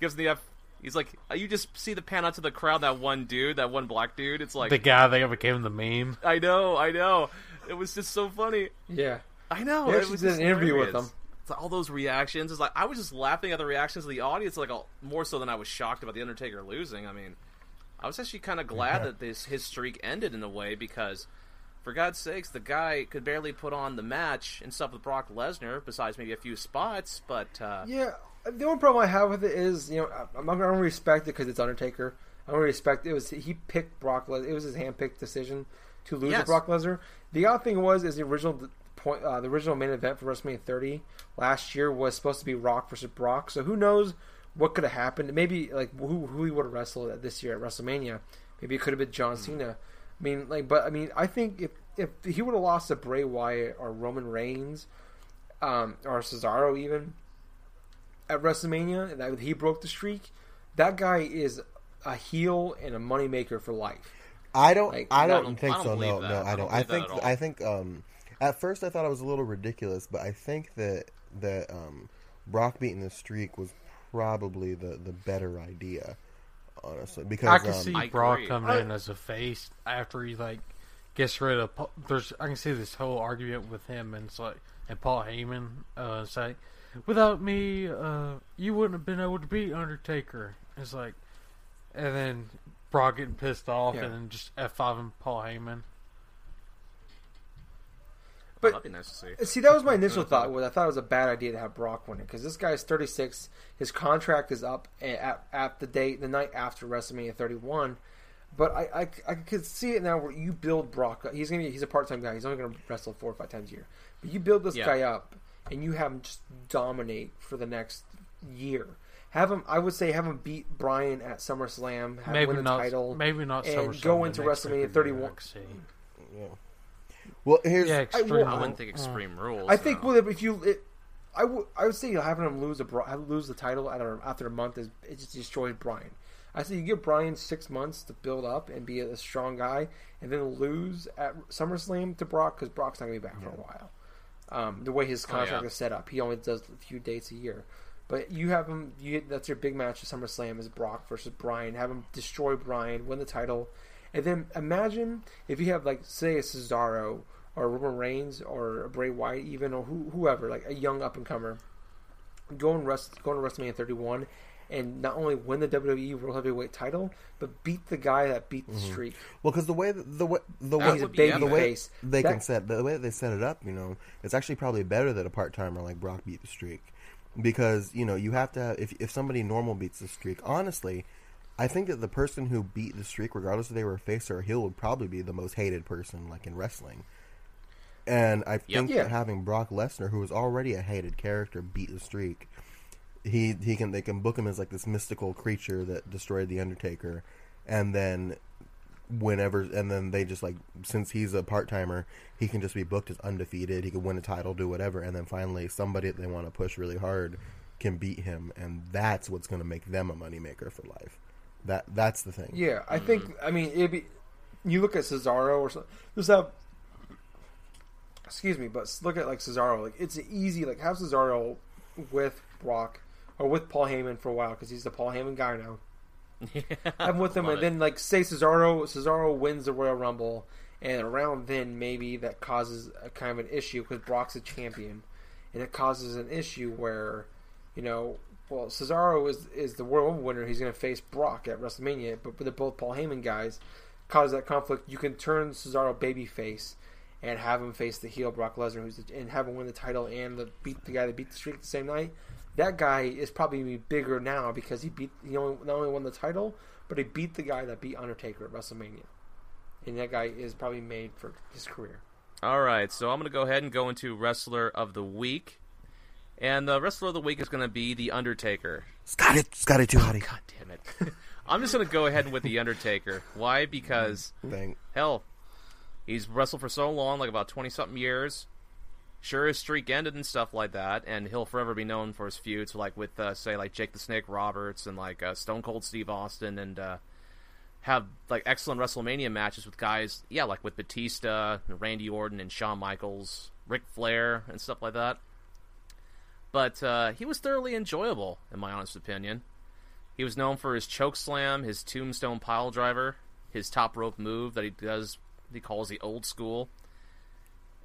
gives the F. He's like you just see the pan out to the crowd. That one dude, that one black dude. It's like the guy that became the meme. I know, I know. It was just so funny. Yeah. I know. They it actually was did just an interview with hilarious. him. It's like all those reactions. It's like I was just laughing at the reactions of the audience, like all, more so than I was shocked about the Undertaker losing. I mean, I was actually kind of glad that this his streak ended in a way because, for God's sakes, the guy could barely put on the match and stuff with Brock Lesnar, besides maybe a few spots. But uh, Yeah, the only problem I have with it is, you know, I- I'm not going to respect it because it's Undertaker. I don't respect it. was he picked Brock Lesnar. It was his handpicked decision to lose to Brock Lesnar. The odd thing was, is the original point, uh, the original main event for WrestleMania 30 last year was supposed to be Rock versus Brock. So who knows what could have happened? Maybe like who who he would have wrestled at this year at WrestleMania. Maybe it could have been John Cena. I mean, like, but I mean, I think if if he would have lost to Bray Wyatt or Roman Reigns, um, or Cesaro even at WrestleMania, that he broke the streak, that guy is a heel and a moneymaker for life. I don't. Like, I I don't, don't- think I don't so. No, that. no, I I don't don't. I think. I think. Um, at first, I thought it was a little ridiculous, but I think that that um, Brock beating the streak was probably the the better idea, honestly. Because I can um, see I Brock agree. coming I- in as a face after he like gets rid of. Paul- There's I can see this whole argument with him and it's like and Paul Heyman uh, say, "Without me, uh, you wouldn't have been able to beat Undertaker." It's like, and then Brock getting pissed off Yeah. and then just F five and Paul Heyman. But that'd be nice to see. See, that was my initial thought. Was I thought it was a bad idea to have Brock win it because this guy's 36. His contract is up at, at the date, the night after WrestleMania 31. But I, I, I could see it now where you build Brock. up. He's gonna be, he's a part time guy. He's only gonna wrestle four or five times a year. But you build this Yeah. guy up and you have him just dominate for the next year. Have him. I would say have him beat Bryan at SummerSlam. Have Maybe win the not. title. Maybe not. and SummerSlam, go into next WrestleMania pay-per-view, 31. I can see. yeah. Well, here's Yeah, I extreme. will- I wouldn't think mm. Extreme Rules. I think no. well, if you, it, I would, I would say having him lose a Bri- lose the title after after a month is it just destroys Bryan. I say you give Bryan six months to build up and be a strong guy, and then lose at SummerSlam to Brock because Brock's not gonna be back for a while. Um, the way his Oh, contract yeah. is set up, he only does a few dates a year. But you have him. You that's your big match at SummerSlam is Brock versus Bryan. Have him destroy Bryan, win the title, and then imagine if you have like say a Cesaro or Roman Reigns or a Bray Wyatt even or who, whoever like a young up and comer go and rest go to WrestleMania 31 and not only win the WWE World Heavyweight title but beat the guy that beat the mm-hmm. streak. Well, because the way the, the way the That way a would baby the way face. they That- can set the way they set it up, you know, it's actually probably better that a part timer like Brock beat the streak because you know you have to have if if somebody normal beats the streak. Honestly, I think that the person who beat the streak, regardless if they were a face or a heel, would probably be the most hated person like in wrestling. And I think Yeah. that having Brock Lesnar, who was already a hated character, beat the streak, he he can they can book him as like this mystical creature that destroyed the Undertaker, and then whenever and then they just like since he's a part timer, he can just be booked as undefeated. He can win a title, do whatever, and then finally somebody that they want to push really hard can beat him, and that's what's going to make them a moneymaker for life. That that's the thing. Yeah, I think I mean it'd be you look at Cesaro or something. Just have excuse me, but look at like Cesaro. Like it's easy. Like have Cesaro with Brock or with Paul Heyman for a while because he's the Paul Heyman guy now. Have him with him, and it. then like say Cesaro Cesaro wins the Royal Rumble, and around then maybe that causes a kind of an issue because Brock's a champion, and it causes an issue where, you know, well Cesaro is is the Rumble winner. He's going to face Brock at WrestleMania, but they're both Paul Heyman guys. Cause that conflict, you can turn Cesaro babyface and have him face the heel Brock Lesnar, who's the, and have him win the title and the, beat the guy that beat the streak the same night. That guy is probably bigger now because he beat he only not only won the title, but he beat the guy that beat Undertaker at WrestleMania, and that guy is probably made for his career. All right, so I'm going to go ahead and go into wrestler of the week, and the wrestler of the week is going to be the Undertaker. Scotty, Scotty too hotty. God damn it! I'm just going to go ahead with the Undertaker. Why? Because Thing. hell, he's wrestled for so long, like about twenty something years. Sure his streak ended and stuff like that, and he'll forever be known for his feuds, like with uh, say like Jake the Snake Roberts and like uh, Stone Cold Steve Austin, and uh, have like excellent WrestleMania matches with guys, yeah, like with Batista, Randy Orton, and Shawn Michaels, Ric Flair, and stuff like that. But uh, he was thoroughly enjoyable, in my honest opinion. He was known for his choke slam, his tombstone pile driver, his top rope move that he does. He calls the old school.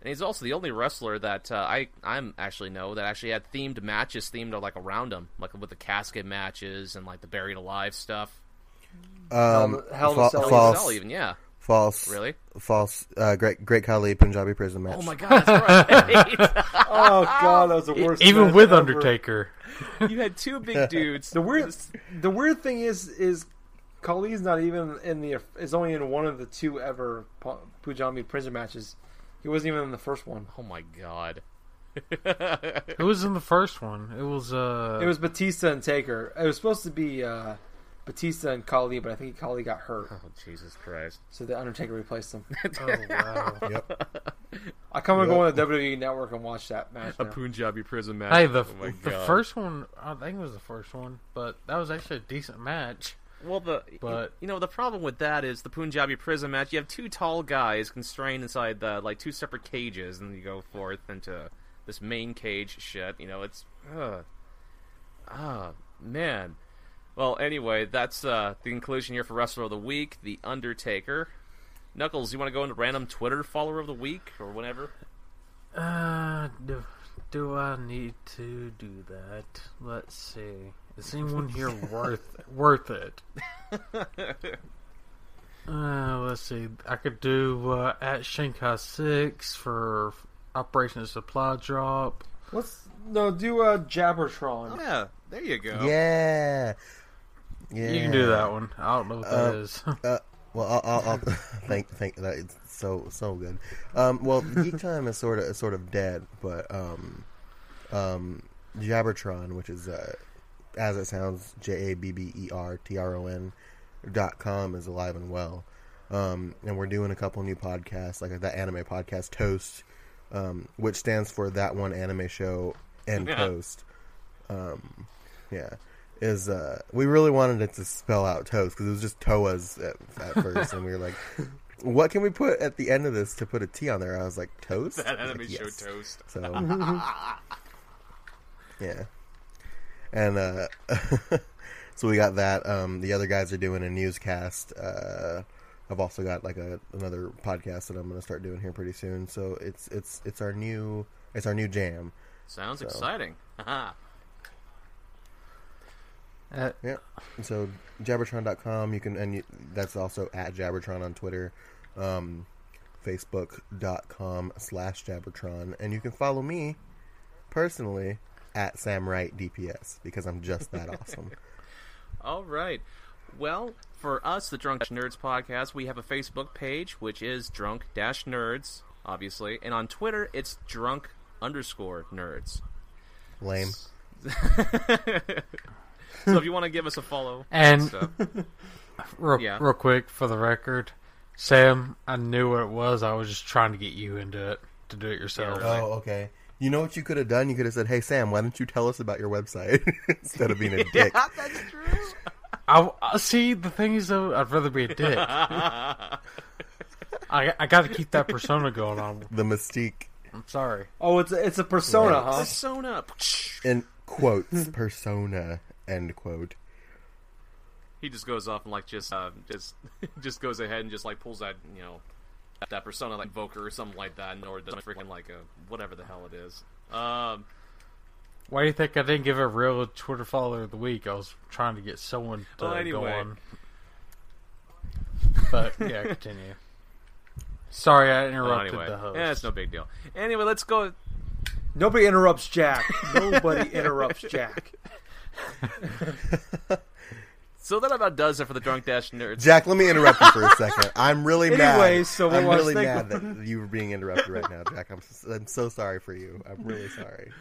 And he's also the only wrestler that uh, I I'm actually know that actually had themed matches themed like around him, like with the casket matches and like the buried alive stuff. Um, Hell fa- Cell, false, Cell even, yeah. false, Really? false. Uh, great, great Khali Punjabi prison match. Oh my god, that's right. Oh god, that was the worst. Even match with ever. Undertaker. you had two big dudes. The weird, the weird thing is, is Khali's not even in the. Is only in one of the two ever Pu- Punjabi prison matches. He wasn't even in the first one. Oh my god. Who was in the first one? It was uh. It was Batista and Taker. It was supposed to be uh, Batista and Khali, but I think Khali got hurt, Oh Jesus Christ. so the Undertaker replaced him. Oh wow. Yep. I come and Yep. go on the WWE Network and watch that match. A. Punjabi prison match. hey, the oh my the God. first one. I think it was the first one, but that was actually a decent match. Well, the But- you know the problem with that is the Punjabi prison match. You have two tall guys constrained inside the like two separate cages, and you go forth into this main cage shit. You know, it's uh, ah man. Well, anyway, that's uh, the conclusion here for Wrestler of the Week, The Undertaker. Knuckles, you want to go into random Twitter follower of the week or whatever? Uh, do, do I need to do that? Let's see. Is anyone here worth worth it? Uh, let's see. I could do uh, at Shanghai Six for Operation Supply Drop. Let's no do uh, Jabbertron. Yeah, there you go. Yeah. Yeah. You can do that one. I don't know what that Uh, is. Uh, well, I'll, I'll, I'll thank thank that it's so so good. Um, well, Geek Time is sort of sort of dead, but um, um, Jabbertron, which is uh, as it sounds, J A B B E R T R O N dot com, is alive and well. Um, and we're doing a couple new podcasts, like that anime podcast, Toast, um, which stands for that one anime show and Yeah. Toast. Um, yeah is uh we really wanted it to spell out toast because it was just toas at, at first and we were like what can we put at the end of this to put a t on there i was like toast That anime like, show "Yes." toast. so yeah and uh so we got that um the other guys are doing a newscast uh i've also got like a another podcast that i'm gonna start doing here pretty soon so it's it's it's our new it's our new jam Sounds So. exciting. Haha. Uh, Yeah. So jabbertron.com, you can, and you, that's also at Jabbertron on Twitter, um, Facebook.com slash Jabbertron, and you can follow me personally at Sam Wright DPS because I'm just that awesome. All right. Well, for us, the Drunk Nerds podcast, we have a Facebook page, which is Drunk Dash Nerds, obviously, and on Twitter, it's Drunk underscore Nerds. Lame. So if you want to give us a follow, And- stuff, real, Yeah. real quick for the record, Sam, I knew what it was. I was just trying to get you into it to do it yourself. Yeah, Oh, okay. You know what you could have done? You could have said, "Hey Sam, why don't you tell us about your website instead of being a dick?" that's true. I, I see. The thing is, though, I'd rather be a dick. I I got to keep that persona going on. The mystique I'm sorry. Oh, it's a, it's a persona, Right. huh? Persona. in quotes persona end quote. He just goes off and like just uh, just just goes ahead and just like pulls that you know that persona like Voker or something like that, or does freaking like a whatever the hell it is. Um, Why do you think I didn't give a real Twitter follower of the week? I was trying to get someone to Well, go on. But yeah, continue. Sorry, I well, interrupted anyway, the host. yeah, it's no big deal. Anyway, let's go. Nobody interrupts Jack. Nobody interrupts Jack. So that about does it for the Drunk Dash Nerds. Jack, let me interrupt you for a second. I'm really mad. Anyways, so I'm was really thinking- mad that you were being interrupted right now, Jack. I'm s- I'm so sorry for you. I'm really sorry.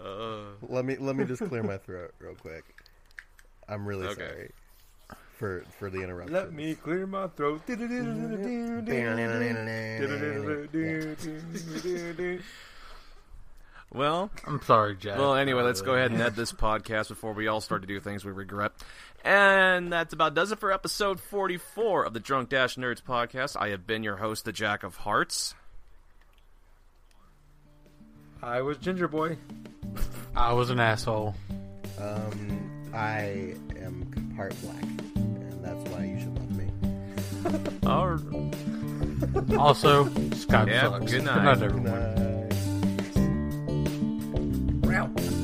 Uh, Let me let me just clear my throat real quick. I'm really Okay. sorry for for the interruption. Let me clear my throat. Well, I'm sorry, Jack. Well, anyway, let's go ahead and end this podcast before we all start to do things we regret. And that's about does it for episode 44 of the Drunk Dash Nerds podcast. I have been your host, the Jack of Hearts. I was Ginger Boy. I was an asshole. Um, I am part black, and that's why you should love me. All Also, Skype Yeah, sucks. good night. Good night, everyone. Nice. Excuse